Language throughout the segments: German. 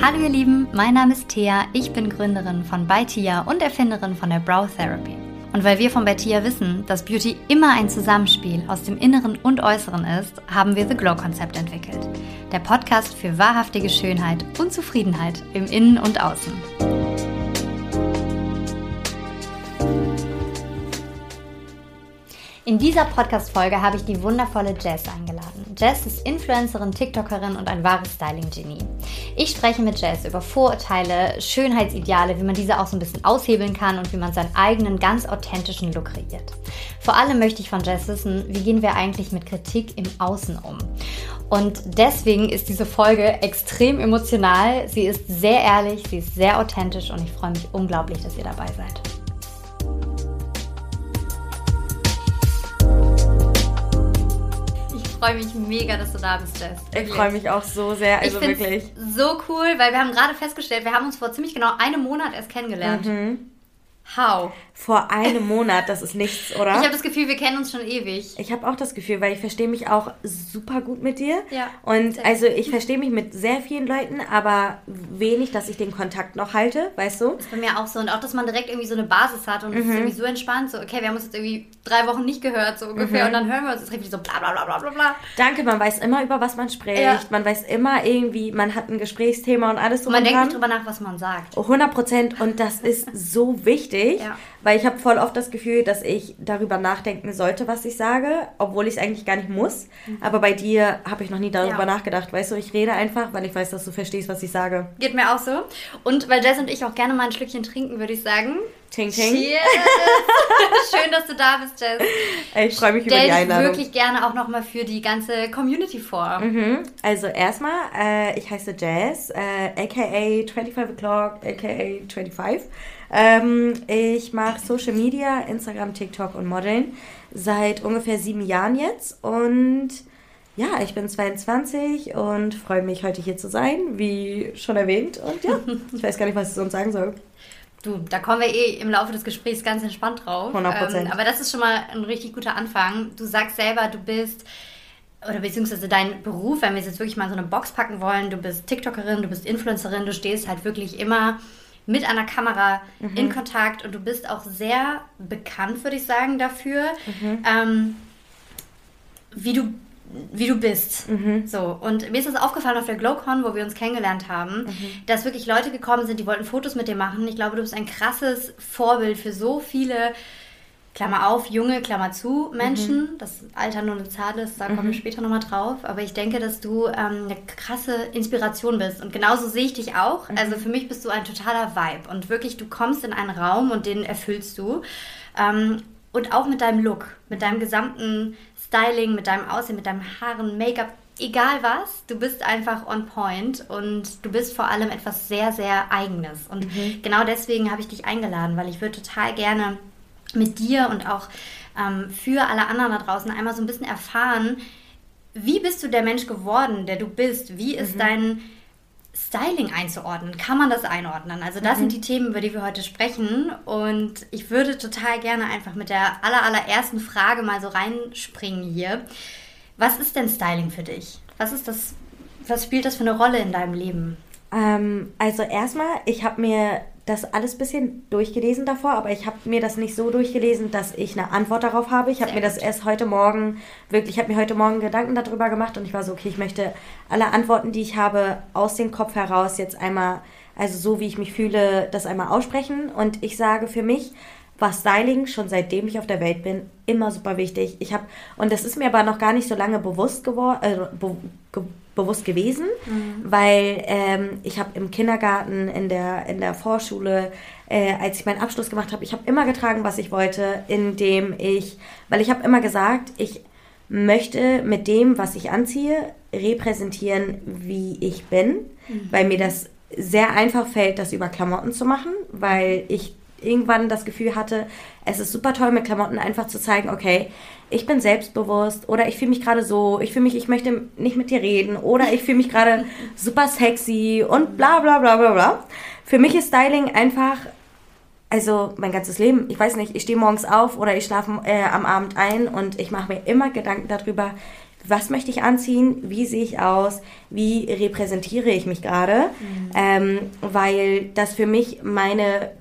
Hallo ihr Lieben, mein Name ist Thea, ich bin Gründerin von Baitia und Erfinderin von der Brow Therapy. Und weil wir von Baitia wissen, dass Beauty immer ein Zusammenspiel aus dem Inneren und Äußeren ist, haben wir The Glow Konzept entwickelt. Der Podcast für wahrhaftige Schönheit und Zufriedenheit im Innen und Außen. In dieser Podcast-Folge habe ich die wundervolle Jess eingeladen. Jess ist Influencerin, TikTokerin und ein wahres Styling-Genie. Ich spreche mit Jess über Vorurteile, Schönheitsideale, wie man diese auch so ein bisschen aushebeln kann und wie man seinen eigenen, ganz authentischen Look kreiert. Vor allem möchte ich von Jess wissen, wie gehen wir eigentlich mit Kritik im Außen um? Und deswegen ist diese Folge extrem emotional. Sie ist sehr ehrlich, sie ist sehr authentisch und ich freue mich unglaublich, dass ihr dabei seid. Freue mich mega, dass du da bist, Jess. Ich freue mich auch so sehr, also ich wirklich. So cool, weil wir haben gerade festgestellt, wir haben uns vor ziemlich genau einem Monat erst kennengelernt. Mhm. How? Vor einem Monat, das ist nichts, oder? Ich habe das Gefühl, wir kennen uns schon ewig. Ich habe auch das Gefühl, weil ich verstehe mich auch super gut mit dir. Ja, Und also ich verstehe mich mit sehr vielen Leuten, aber wenig, dass ich den Kontakt noch halte, weißt du? Bei mir auch so. Und auch, dass man direkt irgendwie so eine Basis hat und es Mhm. ist irgendwie so entspannt. So, okay, wir haben uns jetzt irgendwie drei Wochen nicht gehört, so ungefähr. Mhm. Und dann hören wir uns jetzt richtig so bla bla bla bla bla bla. Danke, man weiß immer, über was man spricht. Ja. Man weiß immer irgendwie, man hat ein Gesprächsthema und alles so. Und man denkt nicht drüber nach, was man sagt. 100 Prozent und das ist so wichtig, Ja. Weil ich habe voll oft das Gefühl, dass ich darüber nachdenken sollte, was ich sage, obwohl ich es eigentlich gar nicht muss. Aber bei dir habe ich noch nie darüber Mhm. Ja. nachgedacht. Weißt du, ich rede einfach, weil ich weiß, dass du verstehst, was ich sage. Geht mir auch so. Und weil Jess und ich auch gerne mal ein Schlückchen trinken, würde ich sagen. Ting, ting. Cheers! Schön, dass du da bist, Jess. Ich freue mich über Stell die dich Einladung. wirklich gerne auch nochmal für die ganze Community vor. Mhm. Also erstmal, äh, ich heiße Jazz, äh, aka 25 O'Clock, aka 25. Ähm, ich mache Social Media, Instagram, TikTok und Modeln seit ungefähr sieben Jahren jetzt und ja, ich bin 22 und freue mich heute hier zu sein, wie schon erwähnt. Und ja, ich weiß gar nicht, was ich sonst sagen soll. Du, da kommen wir eh im Laufe des Gesprächs ganz entspannt drauf. 100%. Ähm, aber das ist schon mal ein richtig guter Anfang. Du sagst selber, du bist, oder beziehungsweise dein Beruf, wenn wir es jetzt wirklich mal in so eine Box packen wollen, du bist TikTokerin, du bist Influencerin, du stehst halt wirklich immer mit einer Kamera Mhm. in Kontakt und du bist auch sehr bekannt, würde ich sagen, dafür, Mhm. ähm, wie du wie du bist. Mhm. So, und mir ist das aufgefallen auf der GlowCon, wo wir uns kennengelernt haben, Mhm. dass wirklich Leute gekommen sind, die wollten Fotos mit dir machen. Ich glaube, du bist ein krasses Vorbild für so viele, Klammer auf, junge, Klammer zu, Menschen. Das Alter nur eine Zahl ist, da kommen wir später nochmal drauf. Aber ich denke, dass du ähm, eine krasse Inspiration bist. Und genauso sehe ich dich auch. Also für mich bist du ein totaler Vibe. Und wirklich, du kommst in einen Raum und den erfüllst du. Ähm, und auch mit deinem Look, mit deinem gesamten Styling, mit deinem Aussehen, mit deinem Haaren, Make-up, egal was, du bist einfach on point und du bist vor allem etwas sehr, sehr Eigenes. Und genau deswegen habe ich dich eingeladen, weil ich würde total gerne mit dir und auch ähm, für alle anderen da draußen einmal so ein bisschen erfahren, wie bist du der Mensch geworden, der du bist? Wie ist dein Styling einzuordnen? Kann man das einordnen? Also das sind die Themen, über die wir heute sprechen. Und ich würde total gerne einfach mit der aller, allerersten Frage mal so reinspringen hier. Was ist denn Styling für dich? Was ist das, was spielt das für eine Rolle in deinem Leben? Ähm, also erstmal, ich habe mir das alles ein bisschen durchgelesen davor, aber ich habe mir das nicht so durchgelesen, dass ich eine Antwort darauf habe. Ich habe mir das erst heute Morgen, wirklich, ich habe mir heute Morgen Gedanken darüber gemacht und ich war so, okay, ich möchte alle Antworten, die ich habe, aus dem Kopf heraus jetzt einmal, also so wie ich mich fühle, das einmal aussprechen. Und ich sage für mich, war Styling schon seitdem ich auf der Welt bin immer super wichtig. Ich habe und das ist mir aber noch gar nicht so lange bewusst geworden, äh, be ge bewusst gewesen, weil ähm, ich habe im Kindergarten, in der in der Vorschule, äh, als ich meinen Abschluss gemacht habe, ich habe immer getragen, was ich wollte, indem ich, weil ich habe immer gesagt, ich möchte mit dem, was ich anziehe, repräsentieren, wie ich bin, mhm. weil mir das sehr einfach fällt, das über Klamotten zu machen, weil ich irgendwann das Gefühl hatte, es ist super toll mit Klamotten einfach zu zeigen, okay, ich bin selbstbewusst oder ich fühle mich gerade so, ich fühle mich, ich möchte nicht mit dir reden oder ich fühle mich gerade super sexy und bla bla bla bla bla. Für mich ist Styling einfach, also mein ganzes Leben, ich weiß nicht, ich stehe morgens auf oder ich schlafe äh, am Abend ein und ich mache mir immer Gedanken darüber, was möchte ich anziehen, wie sehe ich aus, wie repräsentiere ich mich gerade, mhm. ähm, weil das für mich meine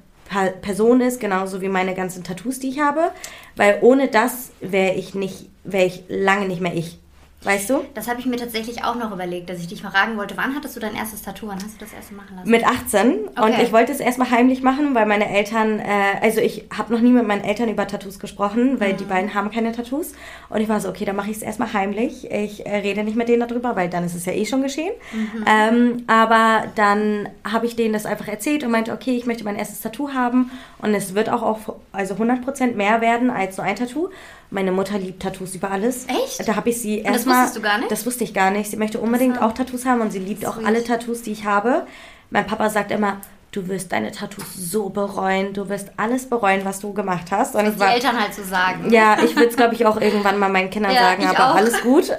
Person ist, genauso wie meine ganzen Tattoos, die ich habe. Weil ohne das wäre ich nicht, wäre ich lange nicht mehr ich. Weißt du? Das habe ich mir tatsächlich auch noch überlegt, dass ich dich fragen wollte, wann hattest du dein erstes Tattoo? Wann hast du das erste machen lassen? Mit 18. Okay. Und ich wollte es erstmal heimlich machen, weil meine Eltern, äh, also ich habe noch nie mit meinen Eltern über Tattoos gesprochen, weil mhm. die beiden haben keine Tattoos. Und ich war so, okay, dann mache ich es erstmal heimlich. Ich äh, rede nicht mit denen darüber, weil dann ist es ja eh schon geschehen. Mhm. Ähm, aber dann habe ich denen das einfach erzählt und meinte, okay, ich möchte mein erstes Tattoo haben. Und es wird auch auf also 100% mehr werden als so ein Tattoo. Meine Mutter liebt Tattoos über alles. Echt? Da habe ich sie erstmal. Das wusstest du gar nicht? Das wusste ich gar nicht. Sie möchte unbedingt auch Tattoos haben und sie liebt auch alle Tattoos, die ich habe. Mein Papa sagt immer, du wirst deine Tattoos so bereuen, du wirst alles bereuen, was du gemacht hast. Und war, die Eltern halt so sagen. Ja, ich würde es, glaube ich, auch irgendwann mal meinen Kindern ja, sagen, aber auch. alles gut.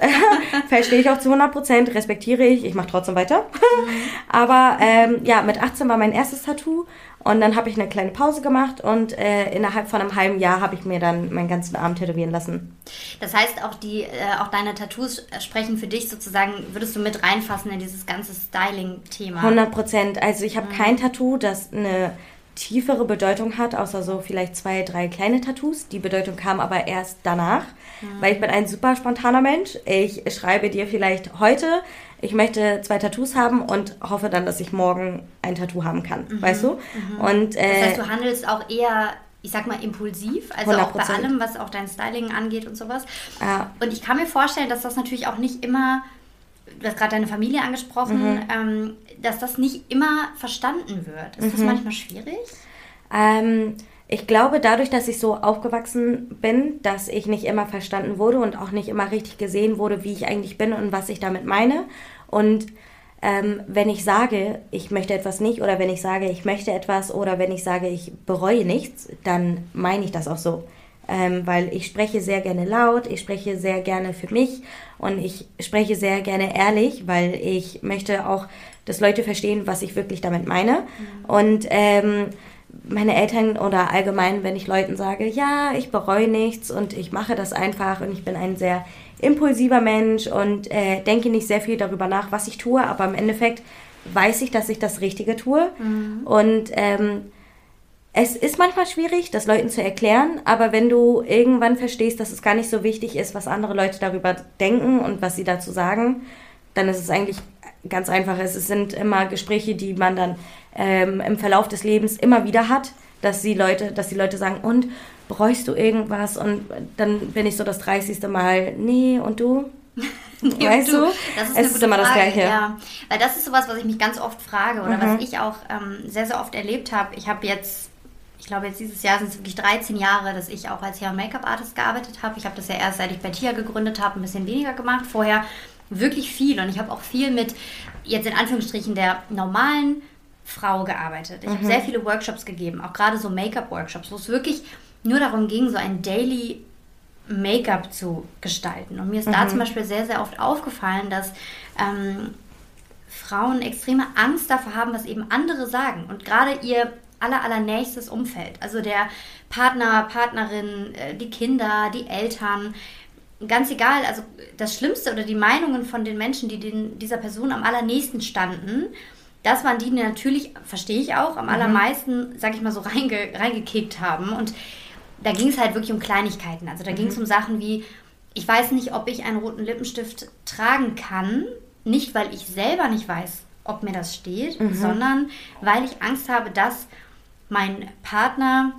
Verstehe ich auch zu 100 Prozent, respektiere ich, ich mache trotzdem weiter. Mhm. aber ähm, ja, mit 18 war mein erstes Tattoo und dann habe ich eine kleine Pause gemacht und äh, innerhalb von einem halben Jahr habe ich mir dann meinen ganzen Arm tätowieren lassen. Das heißt, auch, die, äh, auch deine Tattoos sprechen für dich sozusagen, würdest du mit reinfassen in dieses ganze Styling-Thema? 100 Prozent. Also ich habe mhm. kein Tattoo, das eine tiefere Bedeutung hat, außer so vielleicht zwei, drei kleine Tattoos. Die Bedeutung kam aber erst danach, mhm. weil ich bin ein super spontaner Mensch. Ich schreibe dir vielleicht heute, ich möchte zwei Tattoos haben und hoffe dann, dass ich morgen ein Tattoo haben kann, mhm. weißt du? Mhm. Und, äh, das heißt, du handelst auch eher ich sag mal, impulsiv, also 100%. auch bei allem, was auch dein Styling angeht und sowas. Ja. Und ich kann mir vorstellen, dass das natürlich auch nicht immer, du hast gerade deine Familie angesprochen, mhm. ähm, dass das nicht immer verstanden wird. Ist mhm. das manchmal schwierig? Ähm, ich glaube, dadurch, dass ich so aufgewachsen bin, dass ich nicht immer verstanden wurde und auch nicht immer richtig gesehen wurde, wie ich eigentlich bin und was ich damit meine. Und ähm, wenn ich sage, ich möchte etwas nicht oder wenn ich sage, ich möchte etwas oder wenn ich sage, ich bereue nichts, dann meine ich das auch so. Ähm, weil ich spreche sehr gerne laut, ich spreche sehr gerne für mich und ich spreche sehr gerne ehrlich, weil ich möchte auch, dass Leute verstehen, was ich wirklich damit meine. Mhm. Und ähm, meine Eltern oder allgemein, wenn ich Leuten sage, ja, ich bereue nichts und ich mache das einfach und ich bin ein sehr impulsiver Mensch und äh, denke nicht sehr viel darüber nach, was ich tue, aber im Endeffekt weiß ich, dass ich das Richtige tue. Mhm. Und ähm, es ist manchmal schwierig, das Leuten zu erklären, aber wenn du irgendwann verstehst, dass es gar nicht so wichtig ist, was andere Leute darüber denken und was sie dazu sagen, dann ist es eigentlich ganz einfach. Es sind immer Gespräche, die man dann ähm, im Verlauf des Lebens immer wieder hat, dass die Leute, dass die Leute sagen, und bereust du irgendwas? Und dann bin ich so das 30. Mal, nee, und du? nee, weißt du? Das ist es ist immer Frage, das Gleiche. Ja. Weil das ist sowas, was ich mich ganz oft frage oder mhm. was ich auch ähm, sehr, sehr oft erlebt habe. Ich habe jetzt ich glaube, jetzt dieses Jahr sind es wirklich 13 Jahre, dass ich auch als Hair- und Make-up-Artist gearbeitet habe. Ich habe das ja erst, seit ich bei Tia gegründet habe, ein bisschen weniger gemacht. Vorher wirklich viel und ich habe auch viel mit, jetzt in Anführungsstrichen, der normalen Frau gearbeitet. Ich mhm. habe sehr viele Workshops gegeben, auch gerade so Make-up-Workshops, wo es wirklich nur darum ging, so ein Daily Make-up zu gestalten. Und mir ist mhm. da zum Beispiel sehr, sehr oft aufgefallen, dass ähm, Frauen extreme Angst davor haben, was eben andere sagen. Und gerade ihr aller, allernächstes Umfeld, also der Partner, Partnerin, äh, die Kinder, die Eltern, ganz egal, also das Schlimmste oder die Meinungen von den Menschen, die den, dieser Person am allernächsten standen, das waren die, die natürlich, verstehe ich auch, am mhm. allermeisten, sag ich mal so, reinge, reingekickt haben. Und da ging es halt wirklich um Kleinigkeiten. Also da mhm. ging es um Sachen wie, ich weiß nicht, ob ich einen roten Lippenstift tragen kann, nicht weil ich selber nicht weiß, ob mir das steht, mhm. sondern weil ich Angst habe, dass mein Partner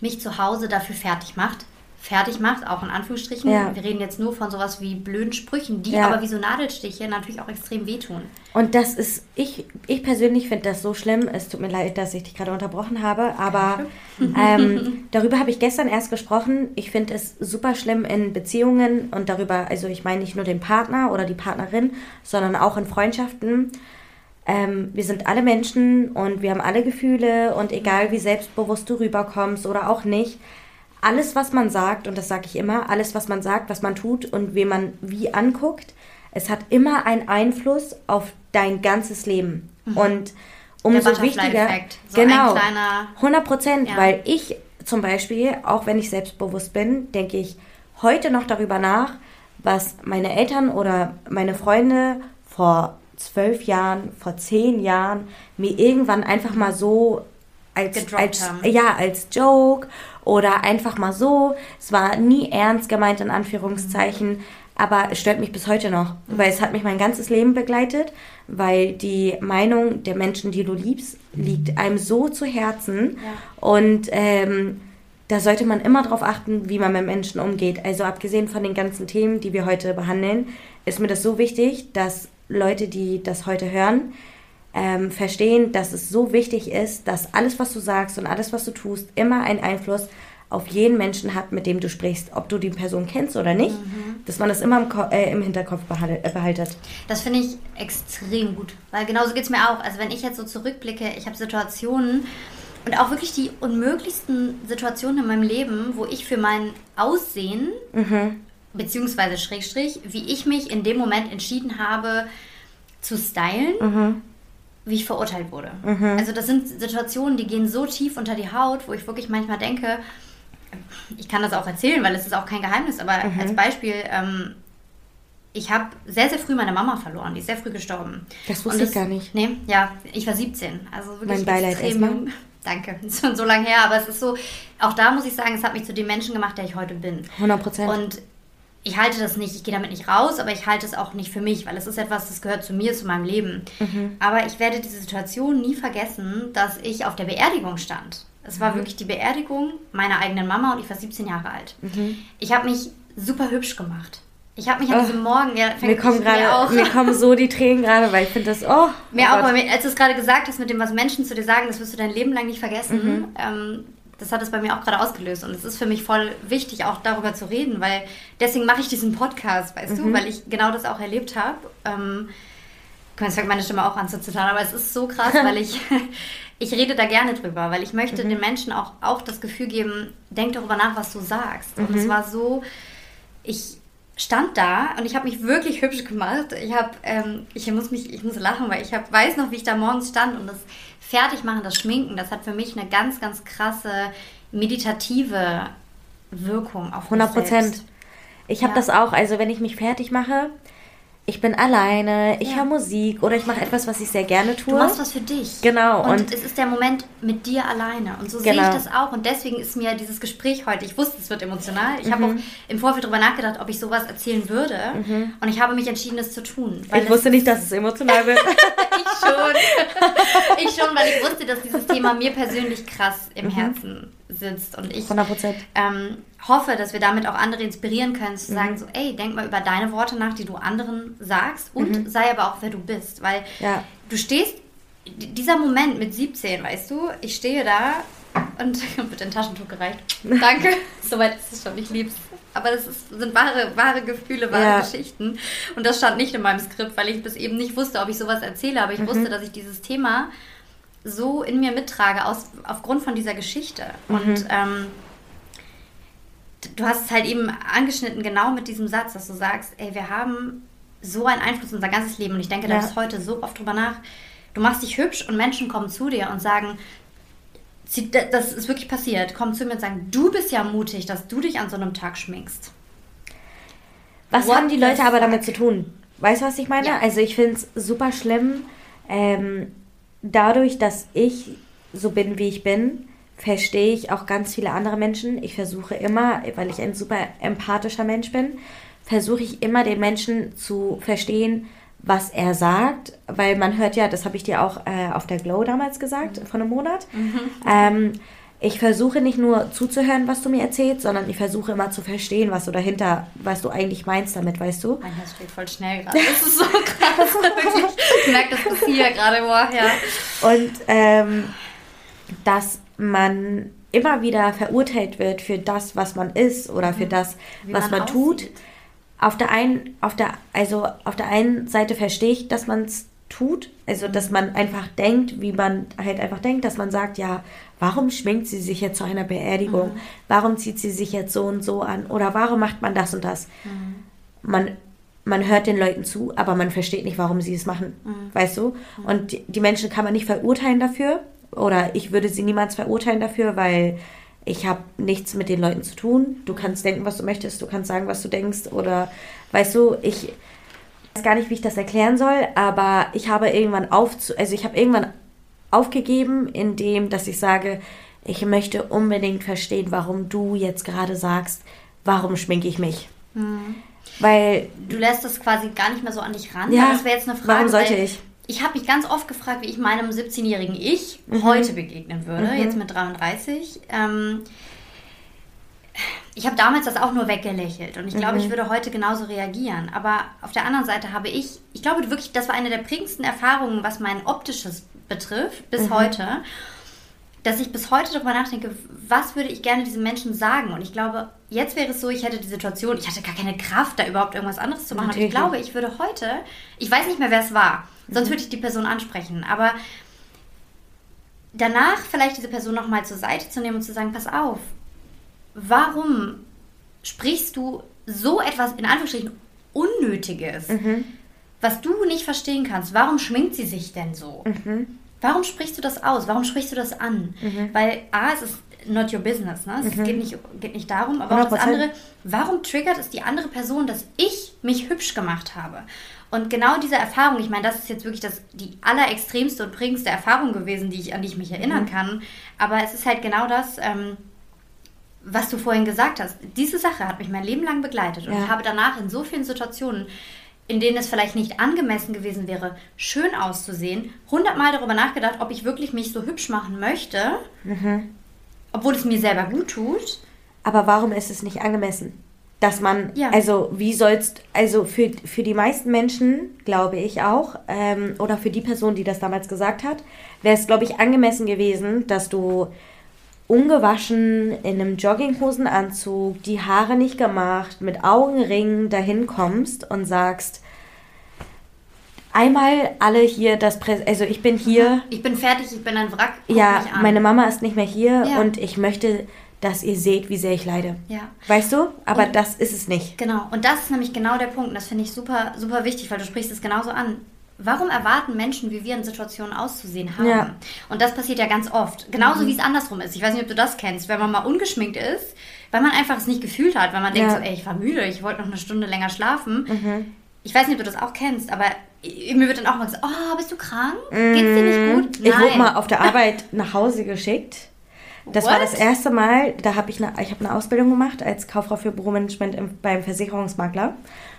mich zu Hause dafür fertig macht, fertig macht, auch in Anführungsstrichen. Ja. Wir reden jetzt nur von sowas wie blöden Sprüchen, die Ja. aber wie so Nadelstiche natürlich auch extrem wehtun. Und das ist, ich, ich persönlich finde das so schlimm. Es tut mir leid, dass ich dich gerade unterbrochen habe, aber ähm, darüber habe ich gestern erst gesprochen. Ich finde es super schlimm in Beziehungen und darüber, also ich meine nicht nur den Partner oder die Partnerin, sondern auch in Freundschaften. Ähm, wir sind alle Menschen und wir haben alle Gefühle und egal wie selbstbewusst du rüberkommst oder auch nicht, alles, was man sagt, und das sage ich immer, alles, was man sagt, was man tut und wen man wie anguckt, es hat immer einen Einfluss auf dein ganzes Leben. Und umso wichtiger. So ein genau, kleiner- 100 Prozent, Ja. weil ich zum Beispiel, auch wenn ich selbstbewusst bin, denke ich heute noch darüber nach, was meine Eltern oder meine Freunde vor zwölf Jahren, vor zehn Jahren mir irgendwann einfach mal so als, als, ja, als Joke oder einfach mal so. Es war nie ernst gemeint, in Anführungszeichen. Aber es stört mich bis heute noch, weil es hat mich mein ganzes Leben begleitet, weil die Meinung der Menschen, die du liebst, liegt einem so zu Herzen. Und ähm, da sollte man immer darauf achten, wie man mit Menschen umgeht. Also abgesehen von den ganzen Themen, die wir heute behandeln, ist mir das so wichtig, dass Leute, die das heute hören, ähm, verstehen, dass es so wichtig ist, dass alles, was du sagst und alles, was du tust, immer einen Einfluss auf jeden Menschen hat, mit dem du sprichst, ob du die Person kennst oder nicht, dass man das immer im, Ko äh, im Hinterkopf äh, behaltet. Das finde ich extrem gut. Weil genauso geht es mir auch. Also wenn ich jetzt so zurückblicke, ich habe Situationen und auch wirklich die unmöglichsten Situationen in meinem Leben, wo ich für mein Aussehen, beziehungsweise Schrägstrich, wie ich mich in dem Moment entschieden habe zu stylen, wie ich verurteilt wurde. Also das sind Situationen, die gehen so tief unter die Haut, wo ich wirklich manchmal denke, ich kann das auch erzählen, weil es ist auch kein Geheimnis, aber als Beispiel, ähm, ich habe sehr, sehr früh meine Mama verloren. Die ist sehr früh gestorben. Das wusste Und ich gar nicht. Nee, ja, ich war 17. Also wirklich Mein Beileid extrem jung. Danke, ist schon so lange her, aber es ist so, auch da muss ich sagen, es hat mich zu dem Menschen gemacht, der ich heute bin. 100 Prozent. Und ich halte das nicht, ich gehe damit nicht raus, aber ich halte es auch nicht für mich, weil es ist etwas, das gehört zu mir, zu meinem Leben. Mhm. Aber ich werde diese Situation nie vergessen, dass ich auf der Beerdigung stand. Es Mhm. war wirklich die Beerdigung meiner eigenen Mama und ich war 17 Jahre alt. Mhm. Ich habe mich super hübsch gemacht. Ich habe mich an diesem Morgen, ja, Oh, mir kommen gerade, mir kommen so die Tränen gerade, weil ich finde das, oh, mir oh auch, weil mir, als du es gerade gesagt hast, mit dem, was Menschen zu dir sagen, das wirst du dein Leben lang nicht vergessen. Mhm. Ähm, das hat es bei mir auch gerade ausgelöst. Und es ist für mich voll wichtig, auch darüber zu reden, weil deswegen mache ich diesen Podcast, weißt Mhm. du, weil ich genau das auch erlebt habe. Ähm, jetzt fängt meine Stimme auch an zu zittern, aber es ist so krass, weil ich, ich rede da gerne drüber, weil ich möchte Mhm. den Menschen auch, auch das Gefühl geben, denk darüber nach, was du sagst. Und Mhm. es war so, ich stand da und ich habe mich wirklich hübsch gemacht. Ich habe, ähm, ich muss mich, ich muss lachen, weil ich hab, weiß noch, wie ich da morgens stand und das Fertigmachen, das Schminken, das hat für mich eine ganz, ganz krasse meditative Wirkung auf mich 100 Prozent. Ich habe Ja. das auch. Also wenn ich mich fertig mache, ich bin alleine, ich Ja. höre Musik oder ich mache etwas, was ich sehr gerne tue. Du machst was für dich. Genau, Und, und- es ist der Moment mit dir alleine. Und so sehe Genau. ich das auch. Und deswegen ist mir dieses Gespräch heute, ich wusste, es wird emotional. Ich habe auch im Vorfeld darüber nachgedacht, ob ich sowas erzählen würde. Und ich habe mich entschieden, es zu tun. ich wusste nicht, dass es emotional wird. ich schon. ich schon, weil ich wusste, dass dieses Thema mir persönlich krass im Mhm. Herzen sitzt. Und ich 100 Prozent. ähm, hoffe, dass wir damit auch andere inspirieren können, Mhm. zu sagen, so, ey, denk mal über deine Worte nach, die du anderen sagst und sei aber auch, wer du bist. Weil Mhm. Ja. du stehst, dieser Moment mit 17, weißt du, ich stehe da und wird ein Taschentuch gereicht. Danke. Soweit ist es schon, ich lieb's. Aber das ist, sind wahre, wahre Gefühle, wahre Ja. Geschichten. Und das stand nicht in meinem Skript, weil ich bis eben nicht wusste, ob ich sowas erzähle. Aber ich wusste, dass ich dieses Thema so in mir mittrage, aus, aufgrund von dieser Geschichte. Und ähm, du hast es halt eben angeschnitten, genau mit diesem Satz, dass du sagst, ey, wir haben so einen Einfluss auf unser ganzes Leben. Und ich denke da Ja. bis heute so oft drüber nach. Du machst dich hübsch und Menschen kommen zu dir und sagen, da- das ist wirklich passiert, kommen zu mir und sagen, du bist ja mutig, dass du dich an so einem Tag schminkst. Was What haben die Leute aber damit zu tun? Weißt du, was ich meine? Ja. Also ich finde es super schlimm. Ähm, dadurch, dass ich so bin, wie ich bin, verstehe ich auch ganz viele andere Menschen. Ich versuche immer, weil ich ein super empathischer Mensch bin, versuche ich immer den Menschen zu verstehen, was er sagt, weil man hört ja, das habe ich dir auch äh, auf der Glow damals gesagt, Mhm. vor einem Monat. Ähm, ich versuche nicht nur zuzuhören, was du mir erzählst, sondern ich versuche immer zu verstehen, was du dahinter, was du eigentlich meinst damit, weißt du? Mein Herz schlägt voll schnell gerade. Das ist so krass. ich merke das bis hier gerade, boah, ja. Und ähm, dass man immer wieder verurteilt wird für das, was man ist oder für das, Wie was man man, tut. Auf der einen, auf der, also auf der einen Seite verstehe ich, dass man es tut, also dass man einfach denkt, wie man halt einfach denkt, dass man sagt, ja, warum schminkt sie sich jetzt zu einer Beerdigung? Warum zieht sie sich jetzt so und so an? Oder warum macht man das und das? Man, man hört den Leuten zu, aber man versteht nicht, warum sie es machen. Weißt du? Und die, die Menschen kann man nicht verurteilen dafür. Oder ich würde sie niemals verurteilen dafür, weil ich habe nichts mit den Leuten zu tun. Du kannst denken, was du möchtest, du kannst sagen, was du denkst. Oder weißt du, ich weiß gar nicht, wie ich das erklären soll, aber ich habe irgendwann auf, also ich habe irgendwann aufgegeben, indem, dass ich sage, ich möchte unbedingt verstehen, warum du jetzt gerade sagst, warum schminke ich mich. Weil Du lässt das quasi gar nicht mehr so an dich ran. Ja, das wäre jetzt eine Frage. warum sollte weil ich? Ich habe mich ganz oft gefragt, wie ich meinem 17-jährigen Ich Mhm. heute begegnen würde, jetzt mit 33. Ähm, ich habe damals das auch nur weggelächelt und ich glaube, Mhm. ich würde heute genauso reagieren. Aber auf der anderen Seite habe ich, ich glaube wirklich, das war eine der prägendsten Erfahrungen, was mein optisches betrifft, bis Mhm. heute, dass ich bis heute darüber nachdenke, was würde ich gerne diesen Menschen sagen? Und ich glaube, jetzt wäre es so, ich hätte die Situation, ich hatte gar keine Kraft, da überhaupt irgendwas anderes zu machen. Aber ich glaube, ich würde heute, ich weiß nicht mehr, wer es war, sonst würde ich die Person ansprechen, aber danach vielleicht diese Person nochmal zur Seite zu nehmen und zu sagen, pass auf, warum sprichst du so etwas in Anführungsstrichen Unnötiges, was du nicht verstehen kannst? Warum schminkt sie sich denn so? Warum sprichst du das aus? Warum sprichst du das an? Weil A, es ist not your business, ne? Es geht, nicht, geht nicht darum, aber auch das 100%. andere, warum triggert es die andere Person, dass ich mich hübsch gemacht habe? Und genau diese Erfahrung, ich meine, das ist jetzt wirklich das, die allerextremste und prägendste Erfahrung gewesen, die ich, an die ich mich erinnern kann. Aber es ist halt genau das, ähm, was du vorhin gesagt hast. Diese Sache hat mich mein Leben lang begleitet. Und Ja. ich habe danach in so vielen Situationen, in denen es vielleicht nicht angemessen gewesen wäre, schön auszusehen, hundertmal darüber nachgedacht, ob ich wirklich mich so hübsch machen möchte, obwohl es mir selber gut tut. Aber warum ist es nicht angemessen? Dass man, Ja. also wie sollst, also für, für die meisten Menschen, glaube ich auch, ähm, oder für die Person, die das damals gesagt hat, wäre es, glaube ich, angemessen gewesen, dass du ungewaschen in einem Jogginghosenanzug, die Haare nicht gemacht, mit Augenringen dahin kommst und sagst, einmal alle hier das Prä also ich bin hier, Ich bin fertig, ich bin ein Wrack. ja, meine Mama ist nicht mehr hier Ja. und ich möchte, dass ihr seht, wie sehr ich leide. Ja. Weißt du? Aber Und- das ist es nicht. Genau, und das ist nämlich genau der Punkt. Und das finde ich super, super wichtig, weil du sprichst es genauso an. Warum erwarten Menschen, wie wir in Situationen auszusehen haben? Ja. Mhm. Und das passiert ja ganz oft. Genauso wie es andersrum ist. Ich weiß nicht, ob du das kennst. Wenn man mal ungeschminkt ist, weil man einfach es nicht gefühlt hat, weil man denkt Ja. Mhm. so, ey, ich war müde, ich wollte noch eine Stunde länger schlafen. Ich weiß nicht, ob du das auch kennst, aber mir wird dann auch mal gesagt, oh, bist du krank? Geht's dir nicht gut? Mhm. Ich wurde mal auf der Arbeit nach Hause geschickt. Das war What? das erste Mal, da habe ich eine, ich habe eine Ausbildung gemacht als Kauffrau für Büromanagement im, beim Versicherungsmakler.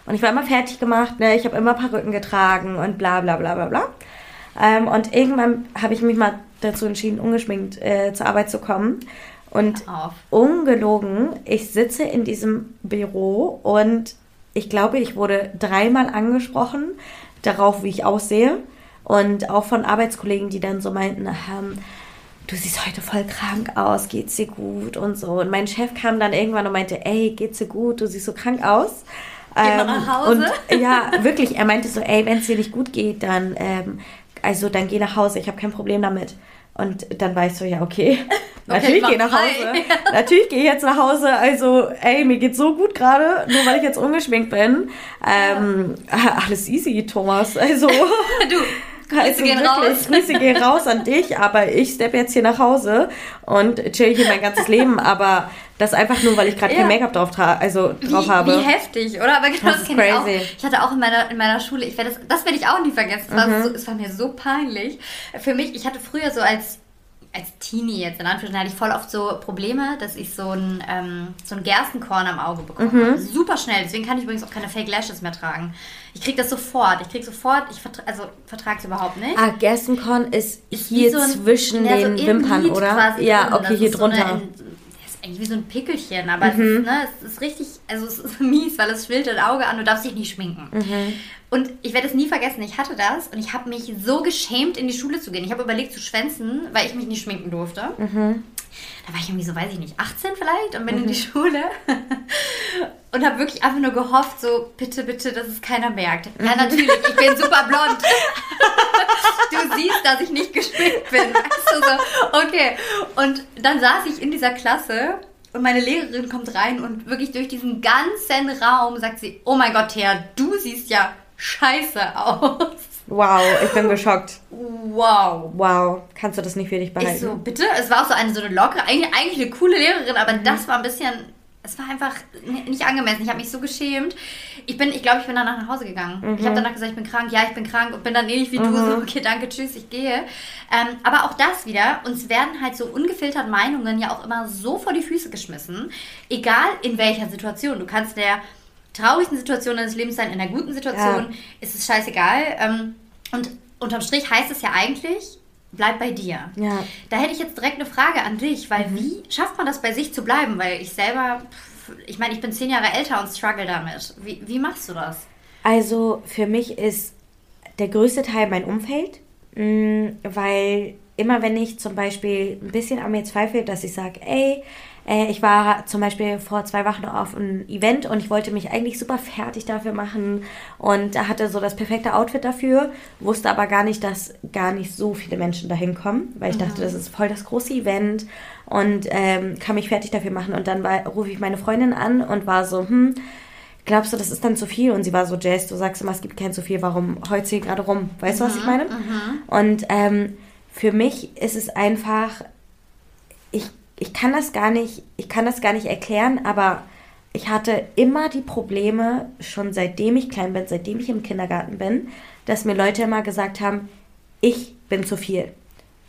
Und ich war immer fertig gemacht, ne? ich habe immer Perücken getragen und bla bla bla bla bla. Ähm, und irgendwann habe ich mich mal dazu entschieden, ungeschminkt äh, zur Arbeit zu kommen. Und ungelogen, ich sitze in diesem Büro und ich glaube, ich wurde dreimal angesprochen darauf, wie ich aussehe. Und auch von Arbeitskollegen, die dann so meinten, ähm, du siehst heute voll krank aus, geht's dir gut und so. Und mein Chef kam dann irgendwann und meinte, ey, geht's dir gut, du siehst so krank aus. Geh mal nach Hause. Und ja, wirklich, er meinte so, ey, wenn es dir nicht gut geht, dann, ähm, also dann geh nach Hause, ich habe kein Problem damit. Und dann war ich so, ja, okay. Natürlich mach geh nach. Hause. Natürlich gehe ich jetzt nach Hause. Also, ey, mir geht's so gut gerade, nur weil ich jetzt ungeschminkt bin. Ähm, alles easy, Thomas. Also, Du, Grüße gehen raus. Grüße gehen raus an dich, aber ich steppe jetzt hier nach Hause und chill hier mein ganzes Leben. Aber das einfach nur, weil ich gerade Ja. kein Make-up drauf, also, drauf wie, habe. Wie heftig, oder? Aber genau Das das, ist kenne ich auch. crazy. Ich hatte auch in meiner, in meiner Schule, ich werde das, das werde ich auch nie vergessen. Es war, Mhm. so, es war mir so peinlich. Für mich, ich hatte früher so als als Teenie jetzt in Anführungszeichen hatte ich voll oft so Probleme, dass ich so ein, ähm, so ein Gerstenkorn am Auge bekomme. Mhm. Super schnell. Deswegen kann ich übrigens auch keine Fake Lashes mehr tragen. Ich krieg das sofort. Ich krieg sofort, ich vertra also vertrage es überhaupt nicht. Ah, Gerstenkorn ist hier so ein- zwischen ja, den im Wimpern, Lid oder? quasi Ja, drin. okay, Das hier ist so eine- drunter. ist eigentlich wie so ein Pickelchen, aber es, ist, ne, es ist richtig, also es ist mies, weil es schwillt das Auge an, du darfst dich nicht schminken. Und ich werde es nie vergessen, ich hatte das und ich habe mich so geschämt, in die Schule zu gehen. Ich habe überlegt zu schwänzen, weil ich mich nicht schminken durfte. Da war ich irgendwie so, weiß ich nicht, 18 vielleicht und bin in die Schule und habe wirklich einfach nur gehofft, so bitte, bitte, dass es keiner merkt. Ja, natürlich, ich bin super blond. du siehst, dass ich nicht geschminkt bin. Weißt du, so, okay. Und dann saß ich in dieser Klasse und meine Lehrerin kommt rein und wirklich durch diesen ganzen Raum sagt sie, oh mein Gott, Thea, du siehst ja scheiße aus. Wow, ich bin geschockt. Wow. Wow, kannst du das nicht für dich behalten? Ich so, bitte? Es war auch so eine so eine lockere, eigentlich, eigentlich eine coole Lehrerin, aber das war ein bisschen, es war einfach nicht angemessen. Ich habe mich so geschämt. Ich bin, ich glaube, ich bin danach nach Hause gegangen. Ich habe danach gesagt, ich bin krank. Ja, ich bin krank und bin dann ähnlich wie du so, okay, danke, tschüss, ich gehe. Ähm, aber auch das wieder, uns werden halt so ungefiltert Meinungen ja auch immer so vor die Füße geschmissen, egal in welcher Situation. Du kannst der traurigsten Situation deines Lebens sein, in der guten Situation, Ja. ist es scheißegal. Ähm, und unterm Strich heißt es ja eigentlich, bleib bei dir. Ja. Mhm. Da hätte ich jetzt direkt eine Frage an dich, weil wie schafft man das bei sich zu bleiben? Weil ich selber, ich meine, ich bin zehn Jahre älter und struggle damit. Wie, wie machst du das? Also für mich ist der größte Teil mein Umfeld, mh, weil immer wenn ich zum Beispiel ein bisschen an mir zweifle, dass ich sage, ey, ich war zum Beispiel vor zwei Wochen auf einem Event und ich wollte mich eigentlich super fertig dafür machen und hatte so das perfekte Outfit dafür, wusste aber gar nicht, dass gar nicht so viele Menschen dahin kommen, weil ich dachte, das ist voll das große Event und ähm, kann mich fertig dafür machen und dann war- rufe ich meine Freundin an und war so, hm, glaubst du, das ist dann zu viel? Und sie war so, Jess, du sagst immer, es gibt kein zu viel, warum heult sie gerade rum? Weißt du, was ich meine? Und ähm, für mich ist es einfach, ich, ich kann das gar nicht, ich kann das gar nicht erklären, aber ich hatte immer die Probleme, schon seitdem ich klein bin, seitdem ich im Kindergarten bin, dass mir Leute immer gesagt haben, ich bin zu viel.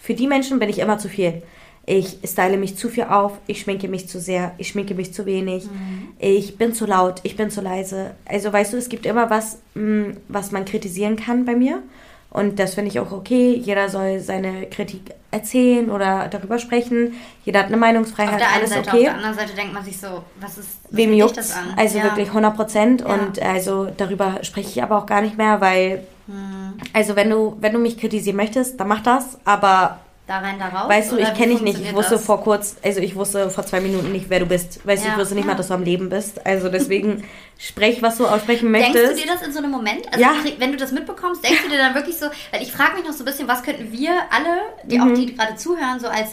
Für die Menschen bin ich immer zu viel. Ich style mich zu viel auf, ich schminke mich zu sehr, ich schminke mich zu wenig, ich bin zu laut, ich bin zu leise. Also weißt du, es gibt immer was, mh, was man kritisieren kann bei mir. Und das finde ich auch okay. Jeder soll seine Kritik erzählen oder darüber sprechen. Jeder hat eine Meinungsfreiheit, Auf der einen alles Seite, auf okay. der anderen Seite denkt man sich so, was ist, was Wem juckt's? das an? Also Ja. wirklich 100 Prozent. Ja. Und also darüber spreche ich aber auch gar nicht mehr, weil, Hm. also wenn du, wenn du mich kritisieren möchtest, dann mach das. Aber Da rein, da raus? weißt du, ich kenne dich nicht. Ich wusste das? vor kurz, also ich wusste vor zwei Minuten nicht, wer du bist. Weißt du, Ja. ich wusste nicht Ja. mal, dass du am Leben bist. Also deswegen sprech, was du aussprechen möchtest. Denkst du dir das in so einem Moment? Also Ja. wenn du das mitbekommst, denkst du dir dann wirklich so, weil ich frage mich noch so ein bisschen, was könnten wir alle, die Mhm. auch die gerade zuhören, so als,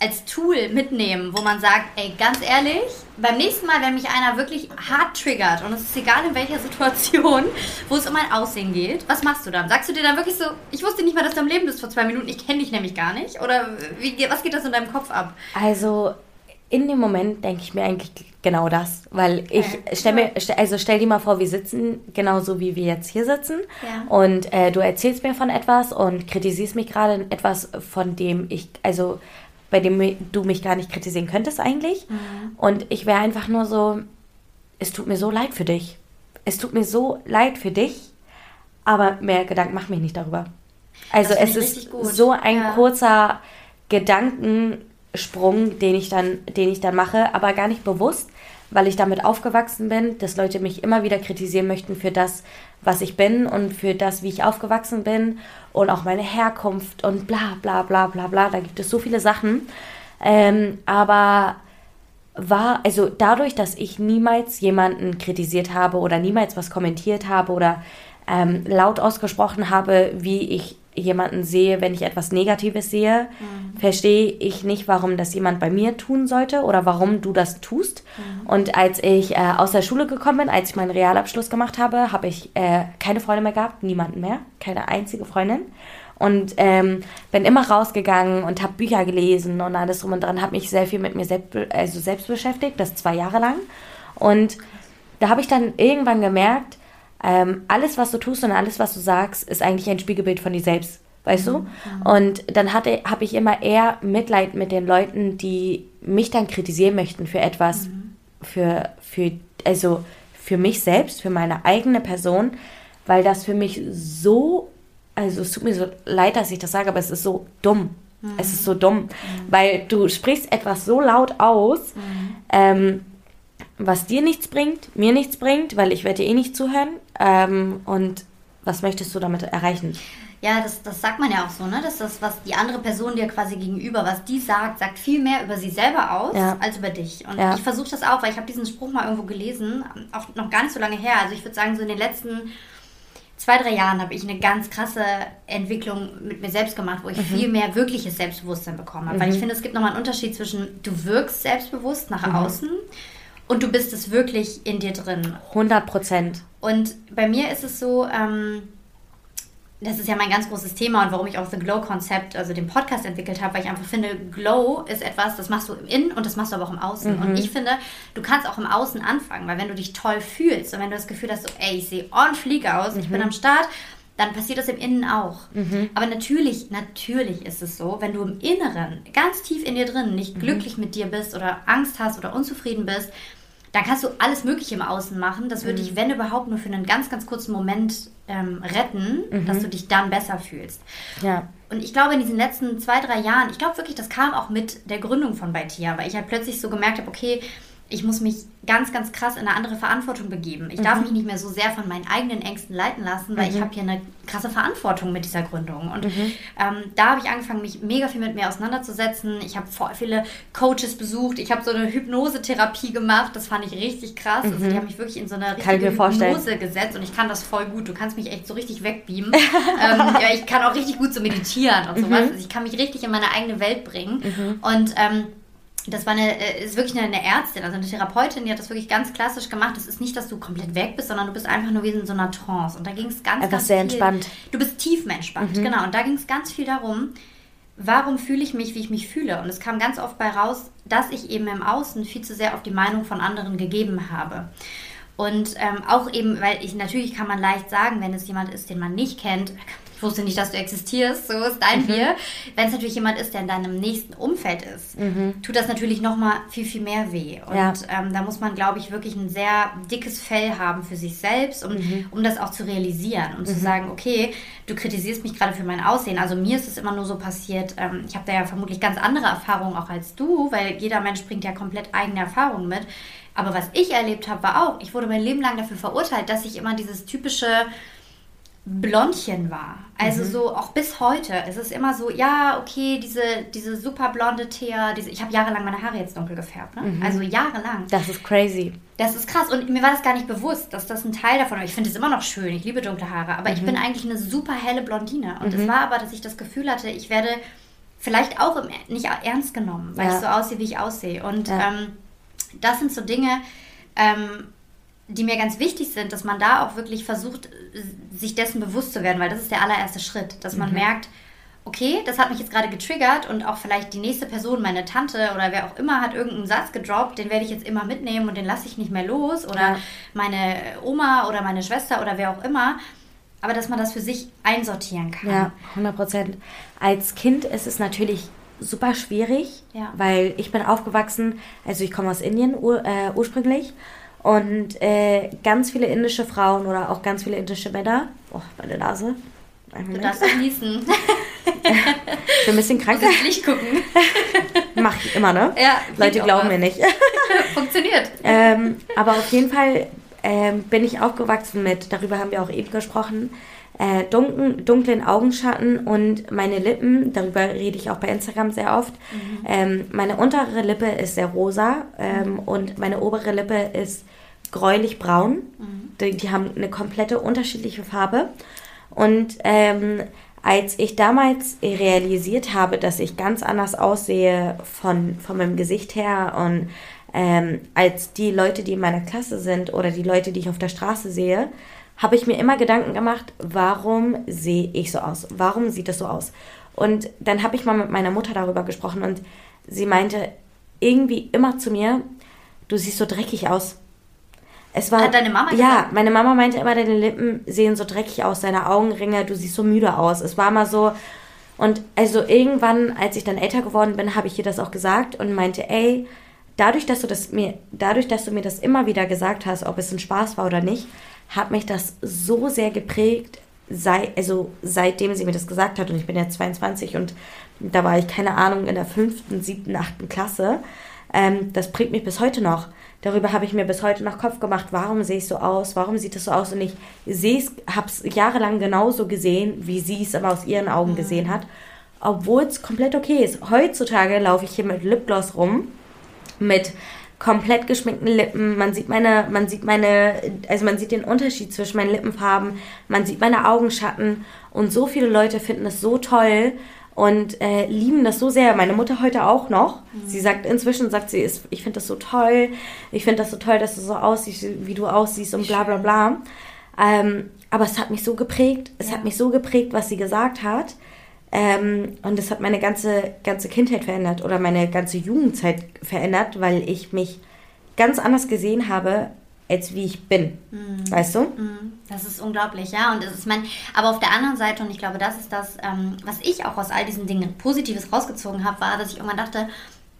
als Tool mitnehmen, wo man sagt, ey, ganz ehrlich, beim nächsten Mal, wenn mich einer wirklich hart triggert und es ist egal in welcher Situation, wo es um mein Aussehen geht, was machst du dann? Sagst du dir dann wirklich so, ich wusste nicht mal, dass du am Leben bist vor zwei Minuten, ich kenne dich nämlich gar nicht? Oder wie, was geht das in deinem Kopf ab? Also in dem Moment denke ich mir eigentlich genau das, weil ich Okay. stell mir, also stell dir mal vor, wir sitzen genauso wie wir jetzt hier sitzen Ja. und äh, du erzählst mir von etwas und kritisierst mich gerade in etwas, von dem ich, also bei dem du mich gar nicht kritisieren könntest eigentlich und ich wäre einfach nur so, es tut mir so leid für dich, es tut mir so leid für dich, aber mehr Gedanken mach mir nicht darüber. Also es ist so ein Ja. kurzer Gedankensprung, den ich dann, den ich dann mache, aber gar nicht bewusst, weil ich damit aufgewachsen bin, dass Leute mich immer wieder kritisieren möchten für das, was ich bin und für das, wie ich aufgewachsen bin und auch meine Herkunft und bla bla bla bla bla. Da gibt es so viele Sachen. Ähm, aber war, also dadurch, dass ich niemals jemanden kritisiert habe oder niemals was kommentiert habe oder ähm, laut ausgesprochen habe, wie ich jemanden sehe, wenn ich etwas Negatives sehe, verstehe ich nicht, warum das jemand bei mir tun sollte oder warum du das tust. Und als ich äh, aus der Schule gekommen bin, als ich meinen Realabschluss gemacht habe, habe ich äh, keine Freunde mehr gehabt, niemanden mehr, keine einzige Freundin. Und ähm, bin immer rausgegangen und habe Bücher gelesen und alles drum und dran, habe mich sehr viel mit mir selbst, also selbst beschäftigt, das zwei Jahre lang. Und da habe ich dann irgendwann gemerkt, ähm, alles, was du tust und alles, was du sagst, ist eigentlich ein Spiegelbild von dir selbst. weißt du? Und dann habe ich immer eher Mitleid mit den Leuten, die mich dann kritisieren möchten für etwas, für, für, also für mich selbst, für meine eigene Person, weil das für mich so, also es tut mir so leid, dass ich das sage, aber es ist so dumm. Es ist so dumm, weil du sprichst etwas so laut aus, ähm, was dir nichts bringt, mir nichts bringt, weil ich werde dir eh nicht zuhören. Ähm, und was möchtest du damit erreichen? Ja, das, das sagt man ja auch so, ne? Dass das, was die andere Person dir quasi gegenüber, was die sagt, sagt viel mehr über sie selber aus Ja. als über dich. Und Ja. ich versuche das auch, weil ich habe diesen Spruch mal irgendwo gelesen, auch noch gar nicht so lange her. Also ich würde sagen, so in den letzten zwei, drei Jahren habe ich eine ganz krasse Entwicklung mit mir selbst gemacht, wo ich viel mehr wirkliches Selbstbewusstsein bekommen habe. Weil ich finde, es gibt nochmal einen Unterschied zwischen du wirkst selbstbewusst nach außen und du bist es wirklich in dir drin. 100 Prozent. Und bei mir ist es so, ähm, das ist ja mein ganz großes Thema und warum ich auch The Glow-Konzept, also den Podcast entwickelt habe, weil ich einfach finde, Glow ist etwas, das machst du im Innen und das machst du aber auch im Außen. Und ich finde, du kannst auch im Außen anfangen, weil wenn du dich toll fühlst und wenn du das Gefühl hast, so, ey, ich sehe on fleek aus, ich bin am Start, dann passiert das im Innen auch. Aber natürlich, natürlich ist es so, wenn du im Inneren, ganz tief in dir drin, nicht glücklich mit dir bist oder Angst hast oder unzufrieden bist, dann kannst du alles Mögliche im Außen machen. Das würde dich, wenn überhaupt, nur für einen ganz, ganz kurzen Moment ähm, retten, dass du dich dann besser fühlst. Ja. Und ich glaube, in diesen letzten zwei, drei Jahren, ich glaube wirklich, das kam auch mit der Gründung von Baitia, weil ich halt plötzlich so gemerkt habe, okay, ich muss mich ganz, ganz krass in eine andere Verantwortung begeben. Ich darf mich nicht mehr so sehr von meinen eigenen Ängsten leiten lassen, weil ich habe hier eine krasse Verantwortung mit dieser Gründung. Und ähm, da habe ich angefangen, mich mega viel mit mir auseinanderzusetzen. Ich habe voll viele Coaches besucht. Ich habe so eine Hypnosetherapie gemacht. Das fand ich richtig krass. Also die haben mich wirklich in so eine richtige mir vorstellen. Hypnose gesetzt und ich kann das voll gut. Du kannst mich echt so richtig wegbeamen. ähm, ja, ich kann auch richtig gut so meditieren und sowas. Also ich kann mich richtig in meine eigene Welt bringen. Und ähm, das war eine, äh, ist wirklich eine, eine Ärztin, also eine Therapeutin, die hat das wirklich ganz klassisch gemacht. Es ist nicht, dass du komplett weg bist, sondern du bist einfach nur wie in so einer Trance. Und da ging es ganz, Einfach ganz sehr viel. entspannt. Du bist tiefenentspannt, genau. Und da ging es ganz viel darum, warum fühle ich mich, wie ich mich fühle. Und es kam ganz oft bei raus, dass ich eben im Außen viel zu sehr auf die Meinung von anderen gegeben habe. Und ähm, auch eben, weil ich natürlich kann man leicht sagen, wenn es jemand ist, den man nicht kennt, ich wusste nicht, dass du existierst, so ist dein Bier. Wenn es natürlich jemand ist, der in deinem nächsten Umfeld ist, tut das natürlich nochmal viel, viel mehr weh. Und Ja. ähm, da muss man, glaube ich, wirklich ein sehr dickes Fell haben für sich selbst, um, um das auch zu realisieren und zu sagen, okay, du kritisierst mich gerade für mein Aussehen. Also mir ist es immer nur so passiert, ähm, ich habe da ja vermutlich ganz andere Erfahrungen auch als du, weil jeder Mensch bringt ja komplett eigene Erfahrungen mit. Aber was ich erlebt habe, war auch, ich wurde mein Leben lang dafür verurteilt, dass ich immer dieses typische Blondchen war. Also so auch bis heute. Es ist immer so, ja, okay, diese, diese super blonde Thea, diese, ich habe jahrelang meine Haare jetzt dunkel gefärbt. Ne? Also jahrelang. Das ist crazy. Das ist krass. Und mir war das gar nicht bewusst, dass das ein Teil davon war. Ich finde es immer noch schön. Ich liebe dunkle Haare. Aber ich bin eigentlich eine super helle Blondine. Und es war aber, dass ich das Gefühl hatte, ich werde vielleicht auch im, nicht ernst genommen, weil Ja. ich so aussehe, wie ich aussehe. Und Ja. ähm, das sind so Dinge, ähm, die mir ganz wichtig sind, dass man da auch wirklich versucht, sich dessen bewusst zu werden, weil das ist der allererste Schritt, dass man merkt, okay, das hat mich jetzt gerade getriggert und auch vielleicht die nächste Person, meine Tante oder wer auch immer, hat irgendeinen Satz gedroppt, den werde ich jetzt immer mitnehmen und den lasse ich nicht mehr los oder Ja. meine Oma oder meine Schwester oder wer auch immer. Aber dass man das für sich einsortieren kann. Ja, 100 Prozent. Als Kind ist es natürlich super schwierig, Ja. weil ich bin aufgewachsen, also ich komme aus Indien ur, äh, ursprünglich und äh, ganz viele indische Frauen oder auch ganz viele indische Männer, oh, meine Nase, Du darfst auch niesen. ich bin ein bisschen krank, ins Licht gucken. mache ich immer, ne? Ja, Leute glauben mir nicht. Funktioniert. ähm, aber auf jeden Fall ähm, bin ich aufgewachsen mit, darüber haben wir auch eben gesprochen, äh, dunken, dunklen Augenschatten und meine Lippen, darüber rede ich auch bei Instagram sehr oft. Ähm, meine untere Lippe ist sehr rosa ähm, und meine obere Lippe ist gräulich-braun. Die, die haben eine komplette unterschiedliche Farbe. Und ähm, als ich damals realisiert habe, dass ich ganz anders aussehe von, von meinem Gesicht her und ähm, als die Leute, die in meiner Klasse sind oder die Leute, die ich auf der Straße sehe, habe ich mir immer Gedanken gemacht, warum sehe ich so aus? Warum sieht das so aus? Und dann habe ich mal mit meiner Mutter darüber gesprochen und sie meinte irgendwie immer zu mir, du siehst so dreckig aus. es war. Hat deine Mama Ja, gesagt? meine Mama meinte immer, deine Lippen sehen so dreckig aus, deine Augenringe, du siehst so müde aus. Es war mal so. Und also irgendwann, als ich dann älter geworden bin, habe ich ihr das auch gesagt und meinte, ey, dadurch, dass du das mir, dadurch, dass du mir das immer wieder gesagt hast, ob es ein Spaß war oder nicht, hat mich das so sehr geprägt, sei, also seitdem sie mir das gesagt hat, und ich bin jetzt 22 und da war ich, keine Ahnung, in der fünften, siebten, achten Klasse, ähm, das prägt mich bis heute noch. Darüber habe ich mir bis heute noch Kopf gemacht, warum sehe ich so aus, warum sieht es so aus und ich sehe es, habe es jahrelang genauso gesehen, wie sie es aber aus ihren Augen gesehen hat, obwohl es komplett okay ist. Heutzutage laufe ich hier mit Lipgloss rum, mit komplett geschminkten Lippen. Man sieht meine, man sieht meine, also man sieht den Unterschied zwischen meinen Lippenfarben, man sieht meine Augenschatten und so viele Leute finden es so toll und äh, lieben das so sehr. Meine Mutter heute auch noch. Sie sagt inzwischen sagt sie, ist, ich finde das so toll. Ich finde das so toll, dass du so aussiehst, wie du aussiehst und bla bla bla. Ähm, aber es hat mich so geprägt. Es Ja. hat mich so geprägt, was sie gesagt hat. Ähm, und es hat meine ganze, ganze Kindheit verändert oder meine ganze Jugendzeit verändert, weil ich mich ganz anders gesehen habe, als wie ich bin. Weißt du? Mhm. Das ist unglaublich, ja. Und es ist mein, aber auf der anderen Seite, und ich glaube, das ist das, ähm, was ich auch aus all diesen Dingen Positives rausgezogen habe, war, dass ich irgendwann dachte,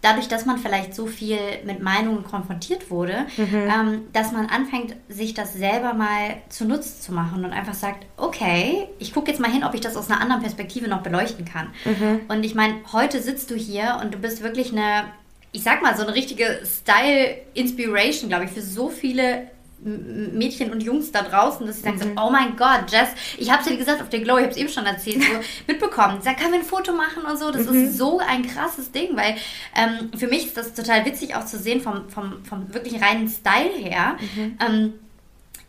dadurch, dass man vielleicht so viel mit Meinungen konfrontiert wurde, ähm, dass man anfängt, sich das selber mal zunutze zu machen und einfach sagt, okay, ich gucke jetzt mal hin, ob ich das aus einer anderen Perspektive noch beleuchten kann. Und ich meine, heute sitzt du hier und du bist wirklich eine, ich sag mal, so eine richtige Style-Inspiration, glaube ich, für so viele Mädchen und Jungs da draußen, dass sie sagen so, oh mein Gott, Jess, ich habe es dir gesagt auf der Glow, ich habe es eben schon erzählt, so mitbekommen. Sag, können wir ein Foto machen und so? Das ist so ein krasses Ding, weil ähm, für mich ist das total witzig auch zu sehen vom, vom, vom wirklich reinen Style her. Ähm,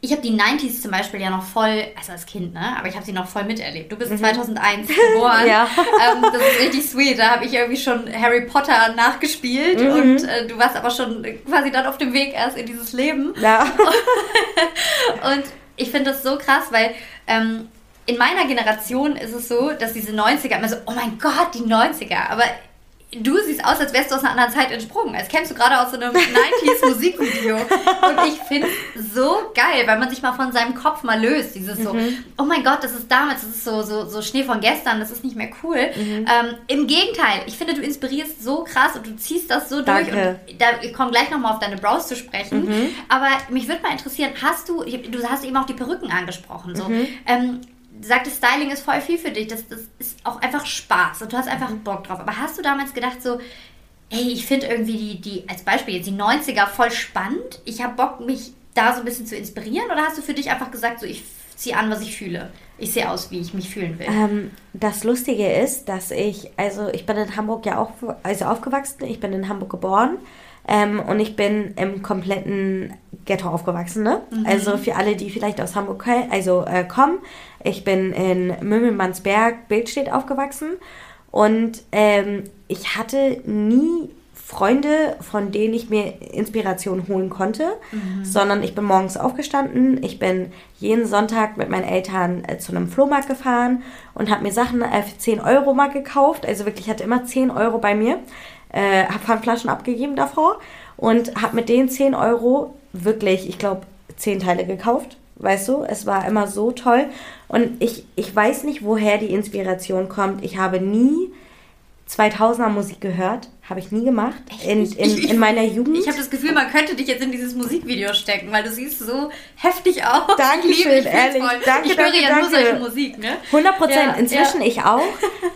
ich habe die 90s zum Beispiel ja noch voll, also als Kind, ne? Aber ich habe sie noch voll miterlebt. Du bist 2001 geboren. Ja. ähm, das ist richtig sweet. Da habe ich irgendwie schon Harry Potter nachgespielt und äh, du warst aber schon quasi dann auf dem Weg erst in dieses Leben. Ja. Und ich finde das so krass, weil ähm, in meiner Generation ist es so, dass diese 90er immer so, oh mein Gott, die 90er. Aber du siehst aus, als wärst du aus einer anderen Zeit entsprungen. Als kämst du gerade aus so einem 90s Musikvideo. Und ich finde es so geil, weil man sich mal von seinem Kopf mal löst. Dieses so, oh mein Gott, das ist damals, das ist so, so, so Schnee von gestern, das ist nicht mehr cool. Ähm, Im Gegenteil, ich finde, du inspirierst so krass und du ziehst das so durch. Danke. Und da, ich komme gleich nochmal auf deine Brows zu sprechen. Aber mich würde mal interessieren, hast du, du hast eben auch die Perücken angesprochen. So. Ähm, du sagtest, Styling ist voll viel für dich. Das, das ist auch einfach Spaß und du hast einfach Bock drauf. Aber hast du damals gedacht so, ey, ich finde irgendwie die, die, als Beispiel jetzt die 90er voll spannend. Ich habe Bock, mich da so ein bisschen zu inspirieren. Oder hast du für dich einfach gesagt, so ich ziehe an, was ich fühle? Ich sehe aus, wie ich mich fühlen will. Ähm, das Lustige ist, dass ich, also ich bin in Hamburg ja auch also aufgewachsen, ich bin in Hamburg geboren ähm, und ich bin im kompletten Ghetto aufgewachsen. Ne? Also für alle, die vielleicht aus Hamburg also, äh, kommen, ich bin in Mümmelmannsberg, Bildstedt aufgewachsen und ähm, ich hatte nie Freunde, von denen ich mir Inspiration holen konnte, sondern ich bin morgens aufgestanden, ich bin jeden Sonntag mit meinen Eltern äh, zu einem Flohmarkt gefahren und habe mir Sachen äh, für 10 Euro mal gekauft. Also wirklich, ich hatte immer 10 Euro bei mir, äh, habe Pfandflaschen abgegeben davor und habe mit den 10 Euro wirklich, ich glaube, 10 Teile gekauft. Weißt du, es war immer so toll. Und ich, ich weiß nicht, woher die Inspiration kommt. Ich habe nie 2000er Musik gehört. Habe ich nie gemacht. In, in, in meiner Jugend. Ich habe das Gefühl, man könnte dich jetzt in dieses Musikvideo stecken, weil du siehst so heftig aus. Dankeschön, Ich liebe- ich ehrlich. voll. Danke, ich höre danke, ja nur danke. solche Musik, ne? 100 Prozent. Ja, Inzwischen ja. ich auch.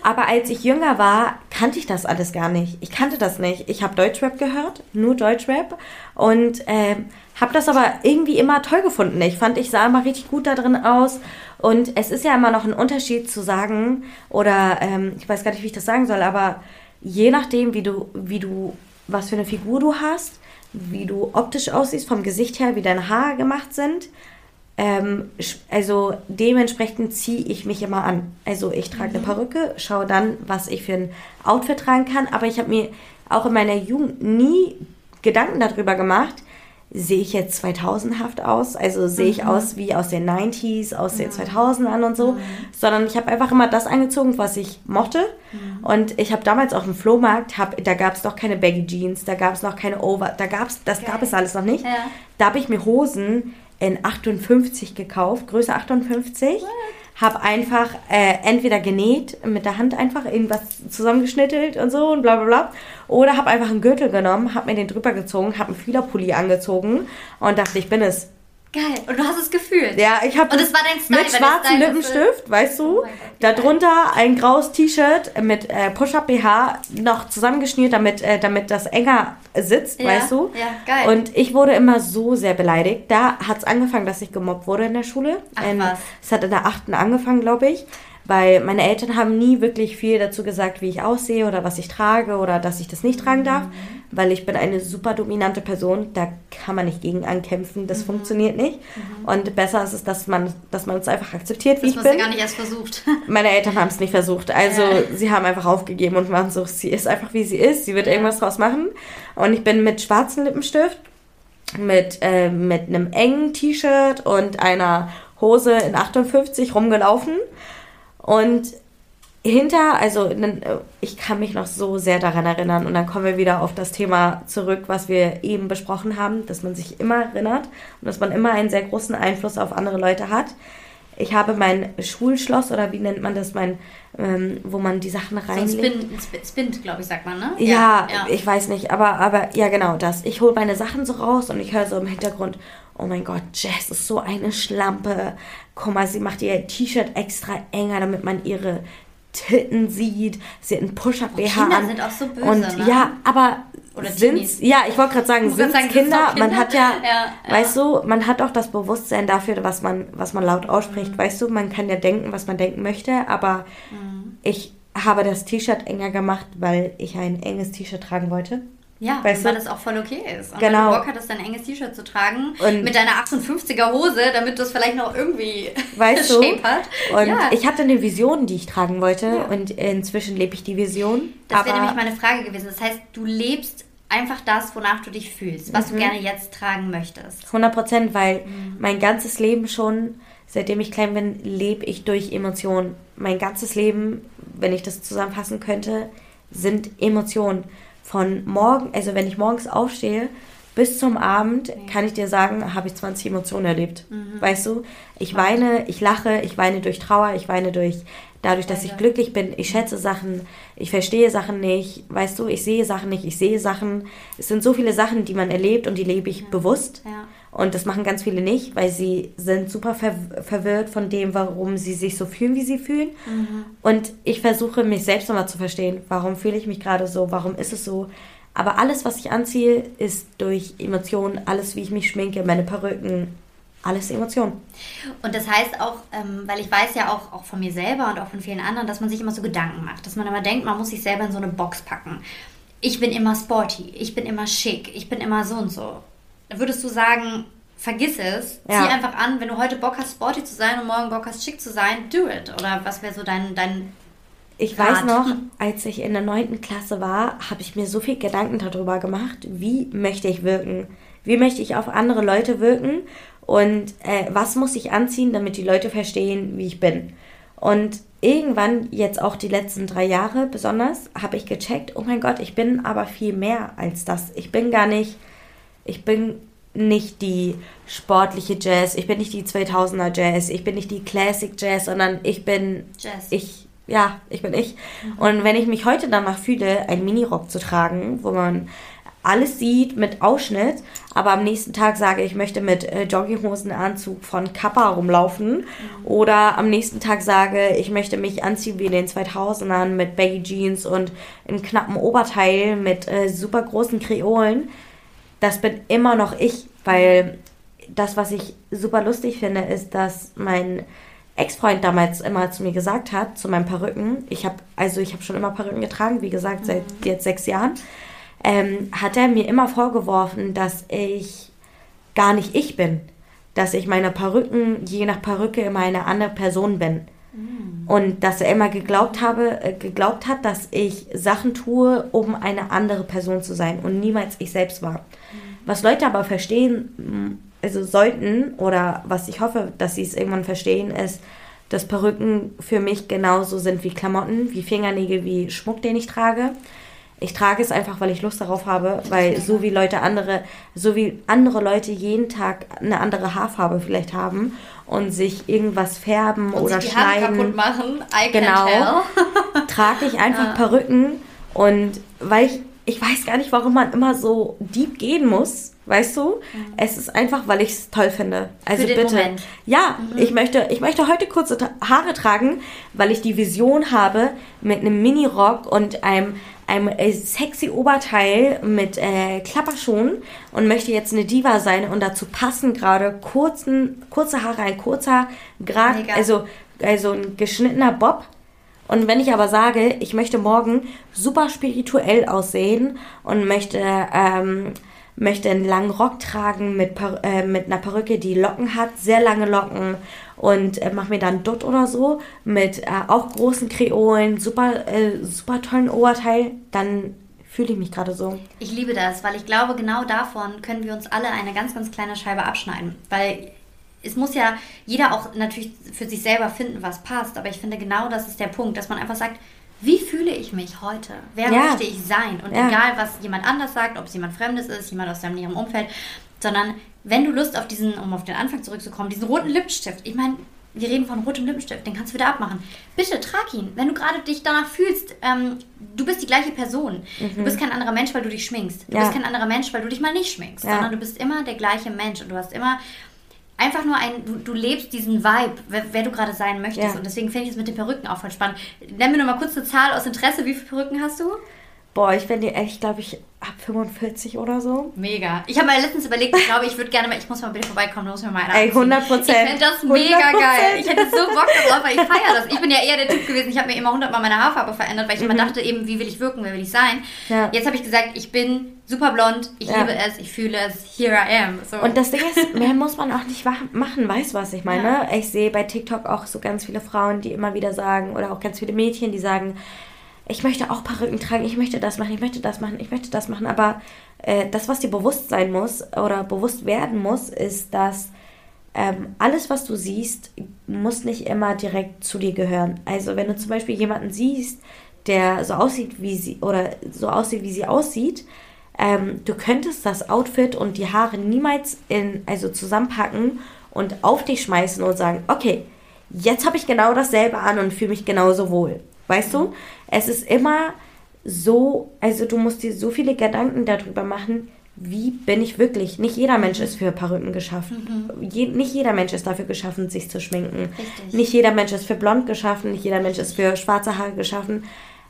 Aber als ich jünger war, kannte ich das alles gar nicht. Ich kannte das nicht. Ich habe Deutschrap gehört, nur Deutschrap. Und ähm, habe das aber irgendwie immer toll gefunden. Ich fand, ich sah immer richtig gut da drin aus. Und es ist ja immer noch ein Unterschied zu sagen, oder ähm, ich weiß gar nicht, wie ich das sagen soll, aber je nachdem, wie du, wie du, was für eine Figur du hast, wie du optisch aussiehst, vom Gesicht her, wie deine Haare gemacht sind, ähm, also dementsprechend ziehe ich mich immer an. Also ich trage eine Perücke, schaue dann, was ich für ein Outfit tragen kann. Aber ich habe mir auch in meiner Jugend nie Gedanken darüber gemacht, sehe ich jetzt 2000haft aus, also sehe ich mhm. aus wie aus den 90s, aus den 2000ern und so, mhm. sondern ich habe einfach immer das angezogen, was ich mochte. Mhm. Und ich habe damals auf dem Flohmarkt, hab, da gab es noch keine Baggy Jeans, da gab es noch keine Over, da gab's, das okay. gab es alles noch nicht. Ja. Da habe ich mir Hosen in 58 gekauft, Größe 58. What? Habe einfach äh, entweder genäht, mit der Hand einfach irgendwas zusammengeschnittelt und so und bla bla bla. Oder habe einfach einen Gürtel genommen, habe mir den drüber gezogen, habe einen Fühlerpulli angezogen und dachte, ich bin es. Geil. Und du hast es gefühlt. Ja, ich habe mit schwarzem Lippenstift, weißt du? Oh darunter ein graues T-Shirt mit äh, Push-Up BH noch zusammengeschnürt, damit äh, damit das enger sitzt, ja, weißt du? Ja, geil. Und ich wurde immer so sehr beleidigt. Da hat es angefangen, dass ich gemobbt wurde in der Schule. Ach, ähm, was? Es hat in der achten angefangen, glaube ich weil meine Eltern haben nie wirklich viel dazu gesagt, wie ich aussehe oder was ich trage oder dass ich das nicht tragen darf, mhm. Weil ich bin eine super dominante Person, da kann man nicht gegen ankämpfen, das mhm. funktioniert nicht. Mhm. Und besser ist es, dass man, dass man es einfach akzeptiert, wie das ich bin. Das gar nicht erst versucht. Meine Eltern haben es nicht versucht, also ja. sie haben einfach aufgegeben und waren so, sie ist einfach wie sie ist, sie wird ja. irgendwas draus machen. Und ich bin mit schwarzem Lippenstift, mit, äh, mit einem engen T-Shirt und einer Hose in 58 rumgelaufen und hinter, also ich kann mich noch so sehr daran erinnern und dann kommen wir wieder auf das Thema zurück, was wir eben besprochen haben, dass man sich immer erinnert und dass man immer einen sehr großen Einfluss auf andere Leute hat. Ich habe mein Schulschloss oder wie nennt man das, mein, ähm, wo man die Sachen reinlegt. So Spind, Spind glaube ich, sagt man, ne? Ja, ja, ich weiß nicht, aber, aber ja, genau das. Ich hole meine Sachen so raus und ich höre so im Hintergrund, oh mein Gott, Jess ist so eine Schlampe. Guck mal, sie macht ihr T-Shirt extra enger, damit man ihre Titten sieht. Sie hat einen Push-Up-BH an. Kinder sind auch so böse, Und ne? ja, aber oder sind's, ja, ich wollte gerade sagen, sind Kinder, Kinder, man hat ja, ja, ja, weißt du, man hat auch das Bewusstsein dafür, was man, was man laut ausspricht, mhm. weißt du, man kann ja denken, was man denken möchte, aber mhm. ich habe das T-Shirt enger gemacht, weil ich ein enges T-Shirt tragen wollte. Ja, weißt weil das auch voll okay ist. Und genau. wenn du Bock hattest, dein enges T-Shirt zu tragen, und mit deiner 58er Hose, damit das vielleicht noch irgendwie weißt du? Shape hat. Und ja. ich hatte eine Vision, die ich tragen wollte ja. und inzwischen lebe ich die Vision. Das wäre nämlich meine Frage gewesen. Das heißt, du lebst einfach das, wonach du dich fühlst, was mhm. du gerne jetzt tragen möchtest. 100 Prozent, weil mhm. mein ganzes Leben schon, seitdem ich klein bin, lebe ich durch Emotionen. Mein ganzes Leben, wenn ich das zusammenfassen könnte, sind Emotionen von morgen, also wenn ich morgens aufstehe, bis zum Abend, kann ich dir sagen, habe ich 20 Emotionen erlebt. Mhm. Weißt du? Ich weine, ich lache, ich weine durch Trauer, ich weine durch dadurch, dass ich glücklich bin. Ich schätze Sachen, ich verstehe Sachen nicht, weißt du, ich sehe Sachen nicht, ich sehe Sachen. Es sind so viele Sachen, die man erlebt und die lebe ich ja. bewusst. Ja. Und das machen ganz viele nicht, weil sie sind super ver verwirrt von dem, warum sie sich so fühlen, wie sie fühlen. Mhm. Und ich versuche mich selbst nochmal zu verstehen, warum fühle ich mich gerade so, warum ist es so. Aber alles, was ich anziehe, ist durch Emotionen, alles, wie ich mich schminke, meine Perücken, alles Emotionen. Und das heißt auch, ähm, weil ich weiß ja auch, auch von mir selber und auch von vielen anderen, dass man sich immer so Gedanken macht, dass man immer denkt, man muss sich selber in so eine Box packen. Ich bin immer sporty, ich bin immer schick, ich bin immer so und so würdest du sagen, vergiss es, ja. zieh einfach an, wenn du heute Bock hast, sporty zu sein und morgen Bock hast, schick zu sein, do it. Oder was wäre so dein, dein ich Rat. weiß noch, als ich in der 9. Klasse war, habe ich mir so viel Gedanken darüber gemacht, wie möchte ich wirken? Wie möchte ich auf andere Leute wirken? Und äh, was muss ich anziehen, damit die Leute verstehen, wie ich bin? Und irgendwann, jetzt auch die letzten drei Jahre besonders, habe ich gecheckt, oh mein Gott, ich bin aber viel mehr als das. Ich bin gar nicht ich bin nicht die sportliche Jazz, ich bin nicht die 2000er Jazz, ich bin nicht die Classic Jazz, sondern ich bin Jazz. ich ja, ich bin ich. Mhm. Und wenn ich mich heute danach fühle, einen Minirock zu tragen, wo man alles sieht mit Ausschnitt, aber am nächsten Tag sage, ich möchte mit äh, Jogginghosenanzug von Kappa rumlaufen mhm. oder am nächsten Tag sage, ich möchte mich anziehen wie in den 2000ern mit Baggy Jeans und einem knappen Oberteil mit äh, super großen Kreolen, das bin immer noch ich, weil das, was ich super lustig finde, ist, dass mein Ex-Freund damals immer zu mir gesagt hat, zu meinen Perücken, ich habe also ich habe schon immer Perücken getragen, wie gesagt, mhm. seit jetzt sechs Jahren, ähm, hat er mir immer vorgeworfen, dass ich gar nicht ich bin. Dass ich meine Perücken, je nach Perücke, immer eine andere Person bin. Und dass er immer geglaubt, habe, äh, geglaubt hat, dass ich Sachen tue, um eine andere Person zu sein und niemals ich selbst war. Was Leute aber verstehen, also sollten, oder was ich hoffe, dass sie es irgendwann verstehen, ist, dass Perücken für mich genauso sind wie Klamotten, wie Fingernägel, wie Schmuck, den ich trage. Ich trage es einfach, weil ich Lust darauf habe, weil so wie Leute andere, so wie andere Leute jeden Tag eine andere Haarfarbe vielleicht haben und sich irgendwas färben und oder sich die schneiden, Haare kaputt machen, I genau, trage ich einfach ja. Perücken und weil ich ich weiß gar nicht, warum man immer so deep gehen muss. Weißt du? Mhm. Es ist einfach, weil ich es toll finde. Also bitte. Moment. Ja, mhm. ich möchte, ich möchte heute kurze Haare tragen, weil ich die Vision habe mit einem Mini-Rock und einem, einem äh, sexy Oberteil mit äh, Klapperschuhen und möchte jetzt eine Diva sein und dazu passen gerade kurzen, kurze Haare, ein kurzer, gerade, also, also ein geschnittener Bob. Und wenn ich aber sage, ich möchte morgen super spirituell aussehen und möchte ähm, möchte einen langen Rock tragen mit, äh, mit einer Perücke, die Locken hat, sehr lange Locken und äh, mach mir dann Dutt oder so mit äh, auch großen Kreolen, super, äh, super tollen Oberteil, dann fühle ich mich gerade so. Ich liebe das, weil ich glaube, genau davon können wir uns alle eine ganz, ganz kleine Scheibe abschneiden. Weil es muss ja jeder auch natürlich für sich selber finden, was passt. Aber ich finde, genau das ist der Punkt, dass man einfach sagt, wie fühle ich mich heute? Wer ja. möchte ich sein? Und ja. egal, was jemand anders sagt, ob es jemand Fremdes ist, jemand aus deinem näheren Umfeld, sondern wenn du Lust auf diesen, um auf den Anfang zurückzukommen, diesen roten Lippenstift, ich meine, wir reden von rotem Lippenstift, den kannst du wieder abmachen. Bitte trag ihn, wenn du gerade dich danach fühlst. Ähm, du bist die gleiche Person. Mhm. Du bist kein anderer Mensch, weil du dich schminkst. Du ja. bist kein anderer Mensch, weil du dich mal nicht schminkst, sondern du bist immer der gleiche Mensch und du hast immer einfach nur ein, du, du lebst diesen Vibe, wer, wer du gerade sein möchtest. Ja. Und deswegen finde ich es mit den Perücken auch voll spannend. Nenn mir nur mal kurz eine Zahl aus Interesse. Wie viele Perücken hast du? Boah, ich bin dir echt, glaube ich, ab 45 oder so. Mega. Ich habe mal letztens überlegt, ich glaube, ich würde gerne mal, ich muss mal bitte vorbeikommen, muss mir mal eine Ey, 100 Prozent. Ich finde das mega 100%. geil. Ich hätte so Bock darauf, weil ich feiere das. Ich bin ja eher der Typ gewesen, ich habe mir immer 100 Mal meine Haarfarbe verändert, weil ich mhm. immer dachte eben, wie will ich wirken, wer will ich sein. Ja. Jetzt habe ich gesagt, ich bin super blond, ich ja. liebe es, ich fühle es, here I am. So. Und das Ding ist, mehr muss man auch nicht machen, weißt du, was ich meine? Ja. Ich sehe bei TikTok auch so ganz viele Frauen, die immer wieder sagen, oder auch ganz viele Mädchen, die sagen, ich möchte auch Perücken tragen, ich möchte das machen, ich möchte das machen, ich möchte das machen. Aber äh, das, was dir bewusst sein muss oder bewusst werden muss, ist, dass ähm, alles, was du siehst, muss nicht immer direkt zu dir gehören. Also wenn du zum Beispiel jemanden siehst, der so aussieht, wie sie oder so aussieht, wie sie aussieht, ähm, du könntest das Outfit und die Haare niemals in, also zusammenpacken und auf dich schmeißen und sagen, okay, jetzt habe ich genau dasselbe an und fühle mich genauso wohl. Weißt du? Es ist immer so, also du musst dir so viele Gedanken darüber machen, wie bin ich wirklich? Nicht jeder Mensch ist für Perücken geschaffen. Mhm. Je, nicht jeder Mensch ist dafür geschaffen, sich zu schminken. Richtig. Nicht jeder Mensch ist für blond geschaffen, nicht jeder Mensch ist für schwarze Haare geschaffen.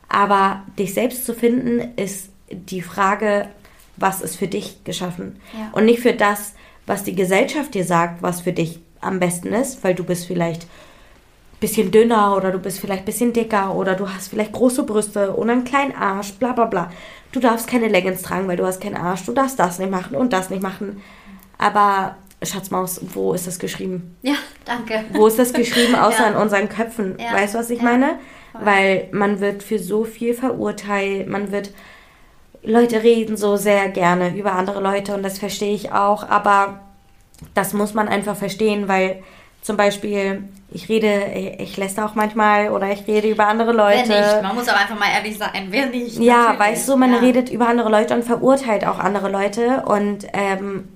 Aber dich selbst zu finden, ist die Frage, was ist für dich geschaffen? Ja. Und nicht für das, was die Gesellschaft dir sagt, was für dich am besten ist, weil du bist vielleicht bisschen dünner oder du bist vielleicht ein bisschen dicker oder du hast vielleicht große Brüste und einen kleinen Arsch, bla bla bla. Du darfst keine Leggings tragen, weil du hast keinen Arsch. Du darfst das nicht machen und das nicht machen. Aber Schatzmaus, wo ist das geschrieben? Ja, danke. Wo ist das geschrieben, außer ja. in unseren Köpfen? Ja. Weißt du, was ich ja. meine? Weil man wird für so viel verurteilt, man wird... Leute reden so sehr gerne über andere Leute und das verstehe ich auch, aber das muss man einfach verstehen, weil zum Beispiel, ich rede, ich lässt auch manchmal oder ich rede über andere Leute. Wer nicht, man muss aber einfach mal ehrlich sein, wer nicht. Ja, natürlich. weißt du, man ja. redet über andere Leute und verurteilt auch andere Leute und ähm,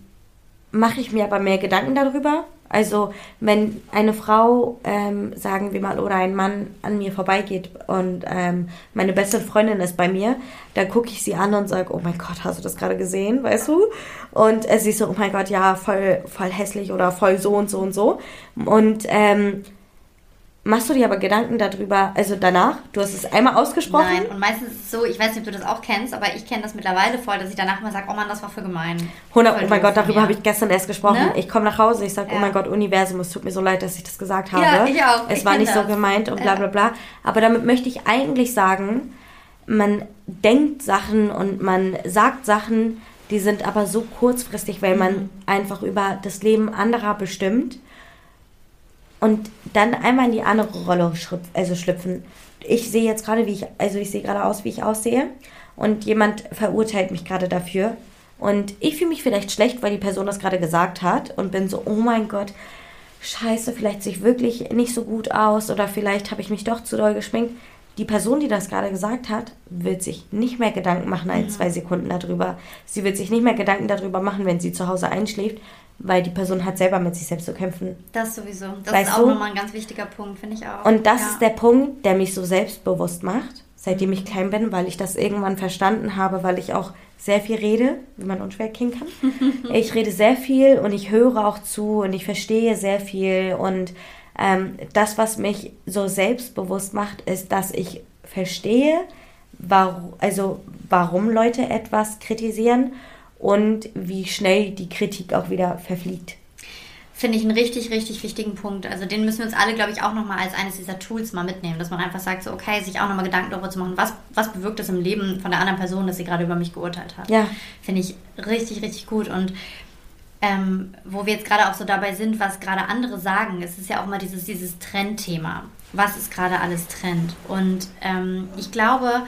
mache ich mir aber mehr Gedanken darüber. Also wenn eine Frau, ähm, sagen wir mal, oder ein Mann an mir vorbeigeht und ähm, meine beste Freundin ist bei mir, dann gucke ich sie an und sage, oh mein Gott, hast du das gerade gesehen, weißt du? Und äh, sie ist so, oh mein Gott, ja, voll, voll hässlich oder voll so und so und so. Und ähm, Machst du dir aber Gedanken darüber, also danach? Du hast es einmal ausgesprochen? Nein, und meistens ist es so, ich weiß nicht, ob du das auch kennst, aber ich kenne das mittlerweile voll, dass ich danach mal sage, oh Mann, das war für gemein. 100, oh mein Gott, darüber habe ich gestern erst gesprochen. Ne? Ich komme nach Hause, ich sage, ja. oh mein Gott, Universum, es tut mir so leid, dass ich das gesagt habe. Ja, ich auch. Es ich war nicht das. so gemeint und bla bla bla. Aber damit möchte ich eigentlich sagen, man denkt Sachen und man sagt Sachen, die sind aber so kurzfristig, weil man mhm. einfach über das Leben anderer bestimmt und dann einmal in die andere Rolle also schlüpfen. Ich sehe jetzt gerade, wie ich, also ich sehe gerade aus, wie ich aussehe und jemand verurteilt mich gerade dafür Und ich fühle mich vielleicht schlecht, weil die Person das gerade gesagt hat und bin so, oh mein Gott, scheiße, vielleicht sehe ich wirklich nicht so gut aus oder vielleicht habe ich mich doch zu doll geschminkt. Die Person, die das gerade gesagt hat, wird sich nicht mehr Gedanken machen als zwei Sekunden darüber. Sie wird sich nicht mehr Gedanken darüber machen, wenn sie zu Hause einschläft, weil die Person hat selber mit sich selbst zu kämpfen. Das sowieso. Das Weißt ist auch nochmal ein ganz wichtiger Punkt, finde ich auch. Und das ja. ist der Punkt, der mich so selbstbewusst macht, seitdem ich klein bin, weil ich das irgendwann verstanden habe, weil ich auch sehr viel rede, wie man unschwer erkennen kann. ich rede sehr viel und ich höre auch zu und ich verstehe sehr viel. Und ähm, das, was mich so selbstbewusst macht, ist, dass ich verstehe, warum, also warum Leute etwas kritisieren und wie schnell die Kritik auch wieder verfliegt. Finde ich einen richtig, richtig wichtigen Punkt. Also den müssen wir uns alle, glaube ich, auch nochmal als eines dieser Tools mal mitnehmen, dass man einfach sagt, so okay, sich auch nochmal Gedanken darüber zu machen, was, was bewirkt es im Leben von der anderen Person, dass sie gerade über mich geurteilt hat. Ja. Finde ich richtig, richtig gut. Und ähm, wo wir jetzt gerade auch so dabei sind, was gerade andere sagen, es ist ja auch mal dieses, dieses Trendthema. Was ist gerade alles Trend? Und ähm, ich glaube,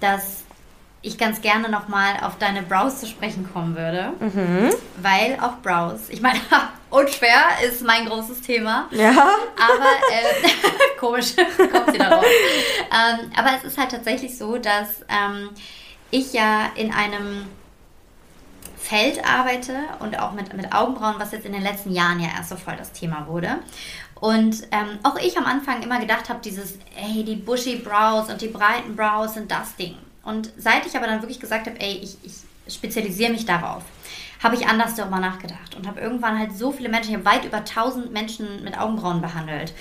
dass ich ganz gerne nochmal auf deine Brows zu sprechen kommen würde. Weil auch Brows, ich meine, unschwer ist mein großes Thema. Ja. Aber, äh, komisch, kommt sie darauf. Ähm, aber es ist halt tatsächlich so, dass ähm, ich ja in einem Feld arbeite und auch mit, mit Augenbrauen, was jetzt in den letzten Jahren ja erst so voll das Thema wurde. Und ähm, auch ich am Anfang immer gedacht habe, dieses, ey, die bushy Brows und die breiten Brows sind das Ding. Und seit ich aber dann wirklich gesagt habe, ey, ich, ich spezialisiere mich darauf, habe ich anders darüber nachgedacht und habe irgendwann halt so viele Menschen, ich habe weit über 1000 Menschen mit Augenbrauen behandelt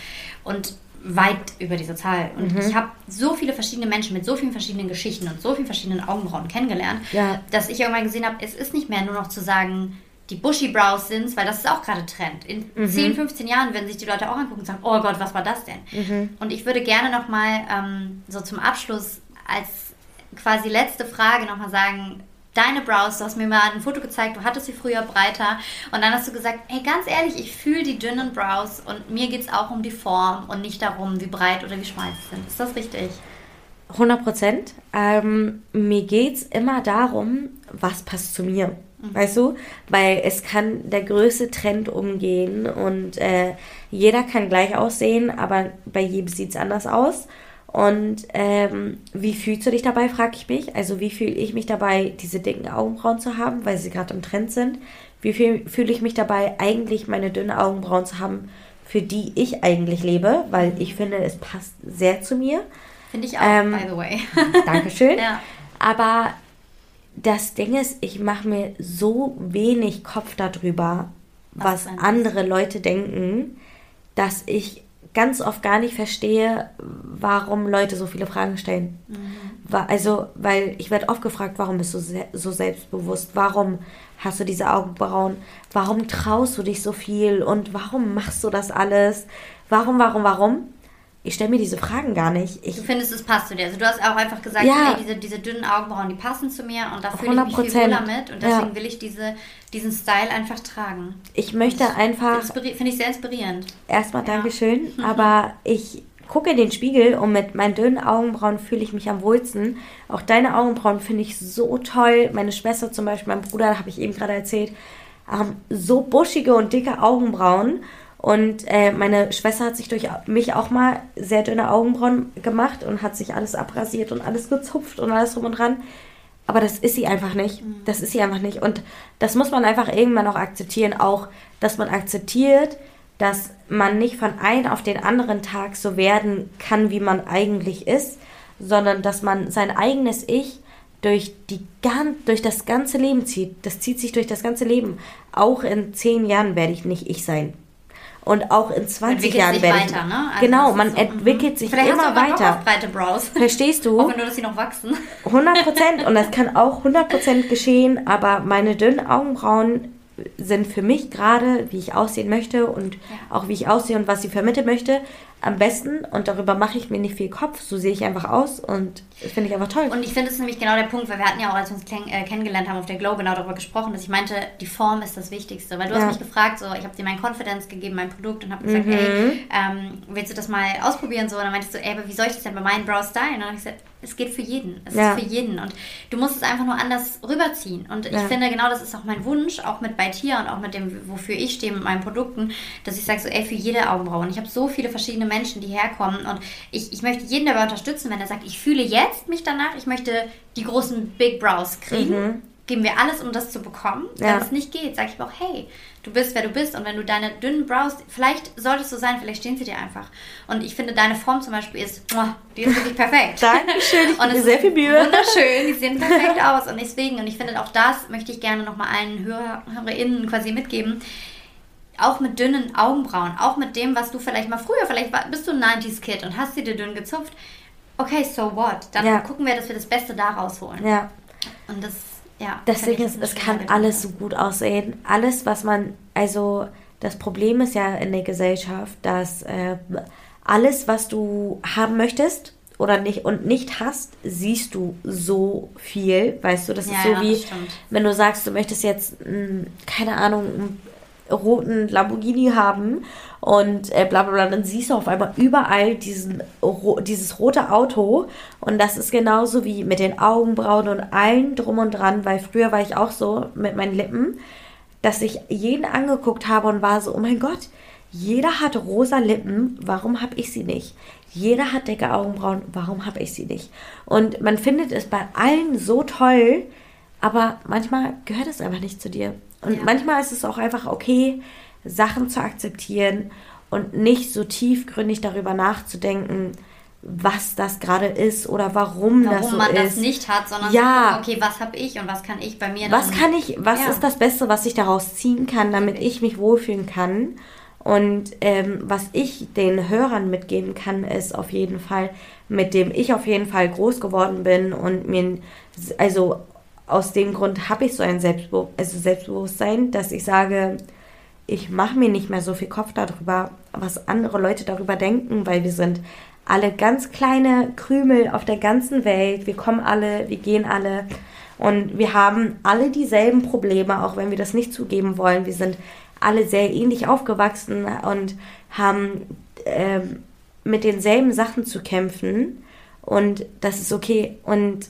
und weit über diese Zahl. Und ich habe so viele verschiedene Menschen mit so vielen verschiedenen Geschichten und so vielen verschiedenen Augenbrauen kennengelernt, Ja. dass ich irgendwann gesehen habe, es ist nicht mehr nur noch zu sagen, die Bushy Brows sind's, weil das ist auch gerade Trend. In 10, 15 Jahren werden sich die Leute auch angucken und sagen, oh Gott, was war das denn? Und ich würde gerne nochmal ähm, so zum Abschluss als quasi letzte Frage nochmal sagen, deine Brows, du hast mir mal ein Foto gezeigt, du hattest sie früher breiter und dann hast du gesagt, hey, ganz ehrlich, ich fühle die dünnen Brows und mir geht es auch um die Form und nicht darum, wie breit oder wie schmal sie sind. Ist das richtig? 100 Prozent. Ähm, mir geht's immer darum, was passt zu mir. Weißt du? Weil es kann der größte Trend umgehen und äh, jeder kann gleich aussehen, aber bei jedem sieht's anders aus. Und ähm, wie fühlst du dich dabei, frage ich mich. Also wie fühle ich mich dabei, diese dicken Augenbrauen zu haben, weil sie gerade im Trend sind? Wie fühl- fühle ich mich dabei, eigentlich meine dünnen Augenbrauen zu haben, für die ich eigentlich lebe? Weil ich finde, es passt sehr zu mir. Finde ich auch, Ähm, by the way. Dankeschön. Ja. Aber das Ding ist, ich mache mir so wenig Kopf darüber, was, Was andere Leute denken, dass ich ganz oft gar nicht verstehe, warum Leute so viele Fragen stellen. Wa- Also, weil ich werde oft gefragt, warum bist du se so selbstbewusst? Warum hast du diese Augenbrauen? Warum traust du dich so viel? Und warum machst du das alles? Warum, warum, warum? Ich stelle mir diese Fragen gar nicht. Ich Du findest, es passt zu dir. Also du hast auch einfach gesagt, Ja. hey, diese, diese dünnen Augenbrauen, die passen zu mir und da fühle ich mich viel 100%. wohler mit und deswegen Ja. will ich diese, diesen Style einfach tragen. Ich möchte einfach Inspiri- Finde ich sehr inspirierend. erstmal Dankeschön, aber ich gucke in den Spiegel und mit meinen dünnen Augenbrauen fühle ich mich am wohlsten. Auch deine Augenbrauen finde ich so toll. Meine Schwester zum Beispiel, mein Bruder, habe ich eben gerade erzählt, haben so buschige und dicke Augenbrauen. Und äh, meine Schwester hat sich durch mich auch mal sehr dünne Augenbrauen gemacht und hat sich alles abrasiert und alles gezupft und alles drum und dran. Aber das ist sie einfach nicht. Das ist sie einfach nicht. Und das muss man einfach irgendwann auch akzeptieren. Auch, dass man akzeptiert, dass man nicht von einem auf den anderen Tag so werden kann, wie man eigentlich ist, sondern dass man sein eigenes Ich durch, die, durch das ganze Leben zieht. Das zieht sich durch das ganze Leben. Auch in zehn Jahren werde ich nicht ich sein. Und auch in 20 Entwickelt Jahren sich werde weiter, ne? Also genau, man so, mhm. entwickelt sich Vielleicht immer hast du weiter. auf breite Brows. Verstehst du? Auch wenn nur, dass sie noch wachsen. 100 Prozent. Und das kann auch 100 Prozent geschehen, aber meine dünnen Augenbrauen sind für mich gerade, wie ich aussehen möchte und auch wie ich aussehe und was ich vermitteln möchte, am besten. Und darüber mache ich mir nicht viel Kopf. So sehe ich einfach aus und das finde ich einfach toll. Und ich finde, das ist nämlich genau der Punkt, weil wir hatten ja auch, als wir uns äh, kennengelernt haben auf der Glow, genau darüber gesprochen, dass ich meinte, die Form ist das Wichtigste. Weil du Ja. hast mich gefragt, so, ich habe dir mein Confidence gegeben, mein Produkt und habe gesagt, ey, ähm, willst du das mal ausprobieren? So, und dann meintest du, ey, aber wie soll ich das denn bei meinen Brows stylen? Und dann habe ich gesagt, es geht für jeden. Es ja. ist für jeden. Und du musst es einfach nur anders rüberziehen. Und ich ja. finde, genau das ist auch mein Wunsch, auch mit bei Tier und auch mit dem, wofür ich stehe, mit meinen Produkten, dass ich sage so, ey, für jede Augenbraue. Und ich habe so viele verschiedene Menschen, die herkommen. Und ich, ich möchte jeden dabei unterstützen, wenn er sagt, ich fühle jetzt mich danach, ich möchte die großen Big Brows kriegen. Mhm geben wir alles, um das zu bekommen. Ja. Wenn es nicht geht, sage ich auch, hey, du bist, wer du bist. Und wenn du deine dünnen Brows, vielleicht solltest du sein, vielleicht stehen sie dir einfach. Und ich finde, deine Form zum Beispiel ist, die ist wirklich perfekt. Dankeschön, ich und es sehr viel Mühe. Wunderschön, die sehen perfekt aus. Und deswegen, und ich finde, auch das möchte ich gerne nochmal allen Hörer, HörerInnen quasi mitgeben auch mit dünnen Augenbrauen, auch mit dem, was du vielleicht mal früher, vielleicht bist du ein 90s-Kid und hast sie dir dünn gezupft. Okay, so what? Dann ja. gucken wir, dass wir das Beste da rausholen. Ja. Und das ja, Deswegen ist, es kann alles so gut aussehen. Alles, was man, also das Problem ist ja in der Gesellschaft, dass äh, alles, was du haben möchtest oder nicht und nicht hast, siehst du so viel, weißt du, das ja, ist so ja, wie, wenn du sagst, du möchtest jetzt, mh, keine Ahnung, roten Lamborghini haben und äh, bla bla bla, dann siehst du auf einmal überall diesen, ro dieses rote Auto und das ist genauso wie mit den Augenbrauen und allen drum und dran, weil früher war ich auch so mit meinen Lippen, dass ich jeden angeguckt habe und war so, oh mein Gott, jeder hat rosa Lippen, warum habe ich sie nicht? Jeder hat dicke Augenbrauen, warum habe ich sie nicht? Und man findet es bei allen so toll, aber manchmal gehört es einfach nicht zu dir. Und ja. manchmal ist es auch einfach okay, Sachen zu akzeptieren und nicht so tiefgründig darüber nachzudenken, was das gerade ist oder warum, warum das so ist. Warum man das nicht hat, sondern ja. gucken, okay, was habe ich und was kann ich bei mir Was kann ich, was ja. ist das Beste, was ich daraus ziehen kann, damit ich mich wohlfühlen kann? Und ähm, was ich den Hörern mitgeben kann, ist auf jeden Fall, mit dem ich auf jeden Fall groß geworden bin und mir, also aus dem Grund habe ich so ein Selbstbe also Selbstbewusstsein, dass ich sage, ich mache mir nicht mehr so viel Kopf darüber, was andere Leute darüber denken, weil wir sind alle ganz kleine Krümel auf der ganzen Welt. Wir kommen alle, wir gehen alle und wir haben alle dieselben Probleme, auch wenn wir das nicht zugeben wollen. Wir sind alle sehr ähnlich aufgewachsen und haben äh, mit denselben Sachen zu kämpfen und das ist okay und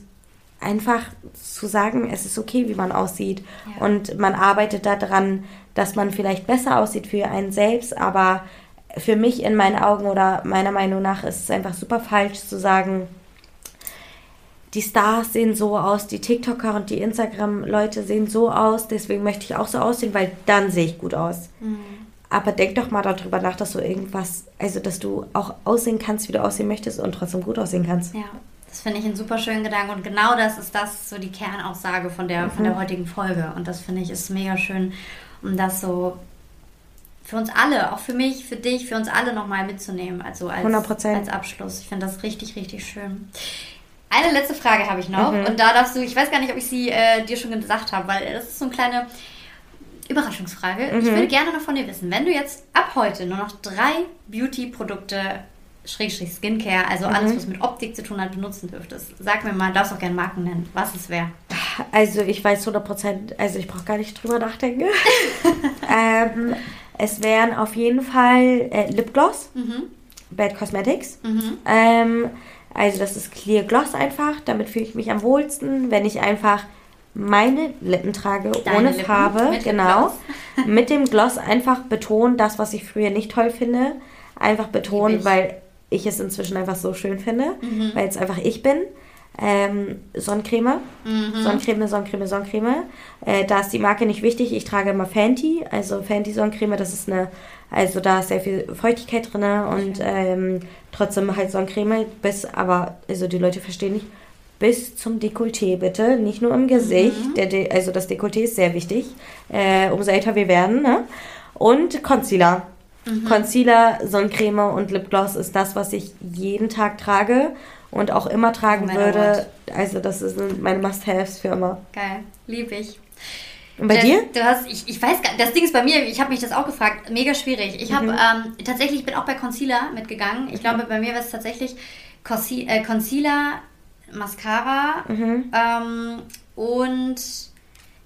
einfach zu sagen, es ist okay, wie man aussieht ja. und man arbeitet daran, dass man vielleicht besser aussieht für einen selbst, aber für mich in meinen Augen oder meiner Meinung nach ist es einfach super falsch zu sagen, die Stars sehen so aus, die TikToker und die Instagram-Leute sehen so aus, deswegen möchte ich auch so aussehen, weil dann sehe ich gut aus. Mhm. Aber denk doch mal darüber nach, dass du irgendwas, also dass du auch aussehen kannst, wie du aussehen möchtest und trotzdem gut aussehen kannst. Ja, das finde ich einen super schönen Gedanken und genau das ist das so die Kernaussage von der, mhm. von der mhm. heutigen Folge und das finde ich ist mega schön um das so für uns alle, auch für mich, für dich, für uns alle nochmal mitzunehmen. Also als, 100%. als Abschluss. Ich finde das richtig, richtig schön. Eine letzte Frage habe ich noch. Mhm. Und da darfst du, ich weiß gar nicht, ob ich sie äh, dir schon gesagt habe, weil das ist so eine kleine Überraschungsfrage. Mhm. Ich würde gerne noch von dir wissen, wenn du jetzt ab heute nur noch drei Beauty-Produkte Schrägstrich Skincare, also mhm. alles, was mit Optik zu tun hat, benutzen dürftest. Sag mir mal, darfst auch gerne Marken nennen, was es wäre. Also ich weiß 100%, also ich brauche gar nicht drüber nachdenken. ähm, es wären auf jeden Fall äh, Lipgloss, mhm. Bad Cosmetics. Mhm. Ähm, also das ist Clear Gloss einfach, damit fühle ich mich am wohlsten, wenn ich einfach meine Lippen trage, Deine ohne Lippen Farbe, mit genau. mit dem Gloss einfach betonen, das, was ich früher nicht toll finde, einfach betonen, weil ich es inzwischen einfach so schön finde, mhm. weil es einfach ich bin. Ähm, Sonnencreme, mhm. Sonnencreme, Sonnencreme, Sonnencreme. Äh, da ist die Marke nicht wichtig. Ich trage immer Fenty, also Fenty Sonnencreme. Das ist eine, also da ist sehr viel Feuchtigkeit drin und ähm, trotzdem halt Sonnencreme. Bis, aber also die Leute verstehen nicht. Bis zum Dekolleté bitte, nicht nur im Gesicht. Mhm. De also das Dekolleté ist sehr wichtig, äh, umso älter wir werden. Ne? Und Concealer. Mhm. Concealer, Sonnencreme und Lipgloss ist das, was ich jeden Tag trage und auch immer tragen oh würde. Gott. Also das sind meine Must-Haves für immer. Geil, liebe ich. Und bei das, dir? Du hast, ich, ich weiß gar das Ding ist bei mir, ich habe mich das auch gefragt, mega schwierig. Ich habe mhm. ähm, tatsächlich, ich bin auch bei Concealer mitgegangen. Ich mhm. glaube, bei mir wäre es tatsächlich äh, Concealer, Mascara mhm. ähm, und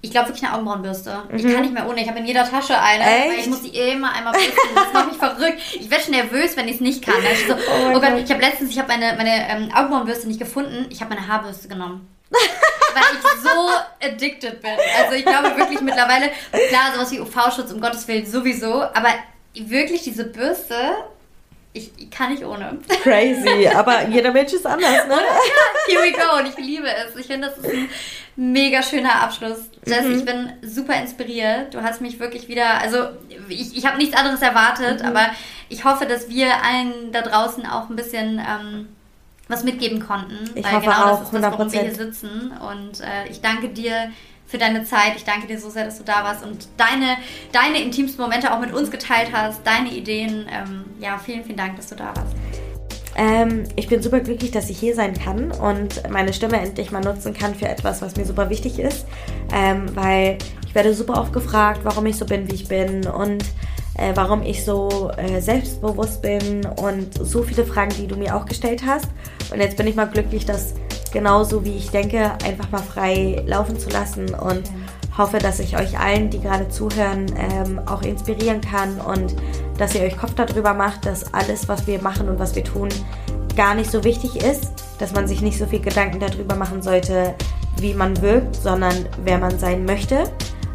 Ich glaube wirklich eine Augenbrauenbürste. Ich kann nicht mehr ohne. Ich habe in jeder Tasche eine. Weil Echt? ich muss die immer einmal bürsten. Das macht mich verrückt. Ich werde schon nervös, wenn ich es nicht kann. Ich so, oh, mein Gott, Gott. ich habe letztens, ich habe meine, meine ähm, Augenbrauenbürste nicht gefunden. Ich habe meine Haarbürste genommen. weil ich so addicted bin. Also ich glaube wirklich mittlerweile, klar, sowas wie UV-Schutz, um Gottes Willen sowieso, aber wirklich diese Bürste, ich, ich kann nicht ohne. Crazy, aber jeder Mensch ist anders, ne? Here we go und ich liebe es. Ich finde, das ist ein mega schöner Abschluss. Jess, Mhm. ich bin super inspiriert. Du hast mich wirklich wieder, also ich, ich habe nichts anderes erwartet, Mhm. aber ich hoffe, dass wir allen da draußen auch ein bisschen ähm, was mitgeben konnten. Ich weil hoffe genau auch, das ist das, warum wir 100%. hier sitzen. Und äh, ich danke dir für deine Zeit. Ich danke dir so sehr, dass du da warst und deine, deine intimsten Momente auch mit uns geteilt hast, deine Ideen. Ähm, ja, vielen, vielen Dank, dass du da warst. Ähm, ich bin super glücklich, dass ich hier sein kann und meine Stimme endlich mal nutzen kann für etwas, was mir super wichtig ist. Ähm, weil ich werde super oft gefragt, warum ich so bin, wie ich bin und äh, warum ich so äh, selbstbewusst bin und so viele Fragen, die du mir auch gestellt hast. Und jetzt bin ich mal glücklich, das genauso wie ich denke, einfach mal frei laufen zu lassen und hoffe, dass ich euch allen, die gerade zuhören, ähm, auch inspirieren kann und dass ihr euch Kopf darüber macht, dass alles, was wir machen und was wir tun, gar nicht so wichtig ist, dass man sich nicht so viel Gedanken darüber machen sollte, wie man wirkt, sondern wer man sein möchte.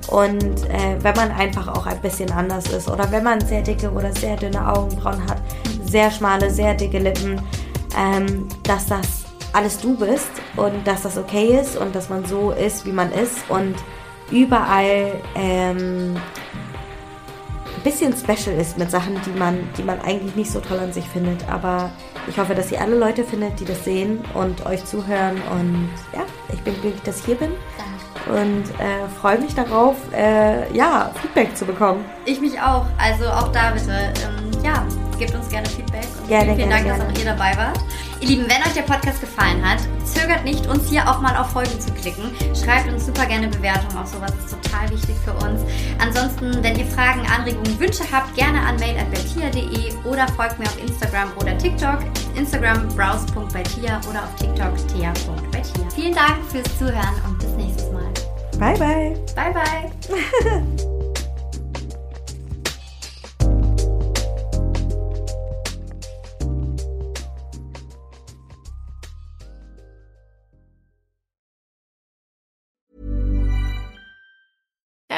Und äh, wenn man einfach auch ein bisschen anders ist oder wenn man sehr dicke oder sehr dünne Augenbrauen hat, sehr schmale, sehr dicke Lippen, ähm, dass das alles du bist und dass das okay ist und dass man so ist, wie man ist und überall ähm, ein bisschen special ist mit Sachen, die man, die man eigentlich nicht so toll an sich findet. Aber ich hoffe, dass ihr alle Leute findet, die das sehen und euch zuhören. Und ja, ich bin glücklich, dass ich hier bin und äh, freue mich darauf, äh, ja, Feedback zu bekommen. Ich mich auch. Also auch da bitte, ähm, ja, gebt uns gerne Feedback. Und Gerne, vielen, vielen Dank, gerne, dass auch ihr dabei wart. Ihr Lieben, wenn euch der Podcast gefallen hat, zögert nicht, uns hier auch mal auf Folgen zu klicken. Schreibt uns super gerne Bewertungen auf sowas, ist total wichtig für uns. Ansonsten, wenn ihr Fragen, Anregungen, Wünsche habt, gerne an mail.beltia.de oder folgt mir auf Instagram oder TikTok. Instagram browse.beltia oder auf TikTok thea.beltia. Vielen Dank fürs Zuhören und bis nächstes Mal. Bye, bye. Bye, bye.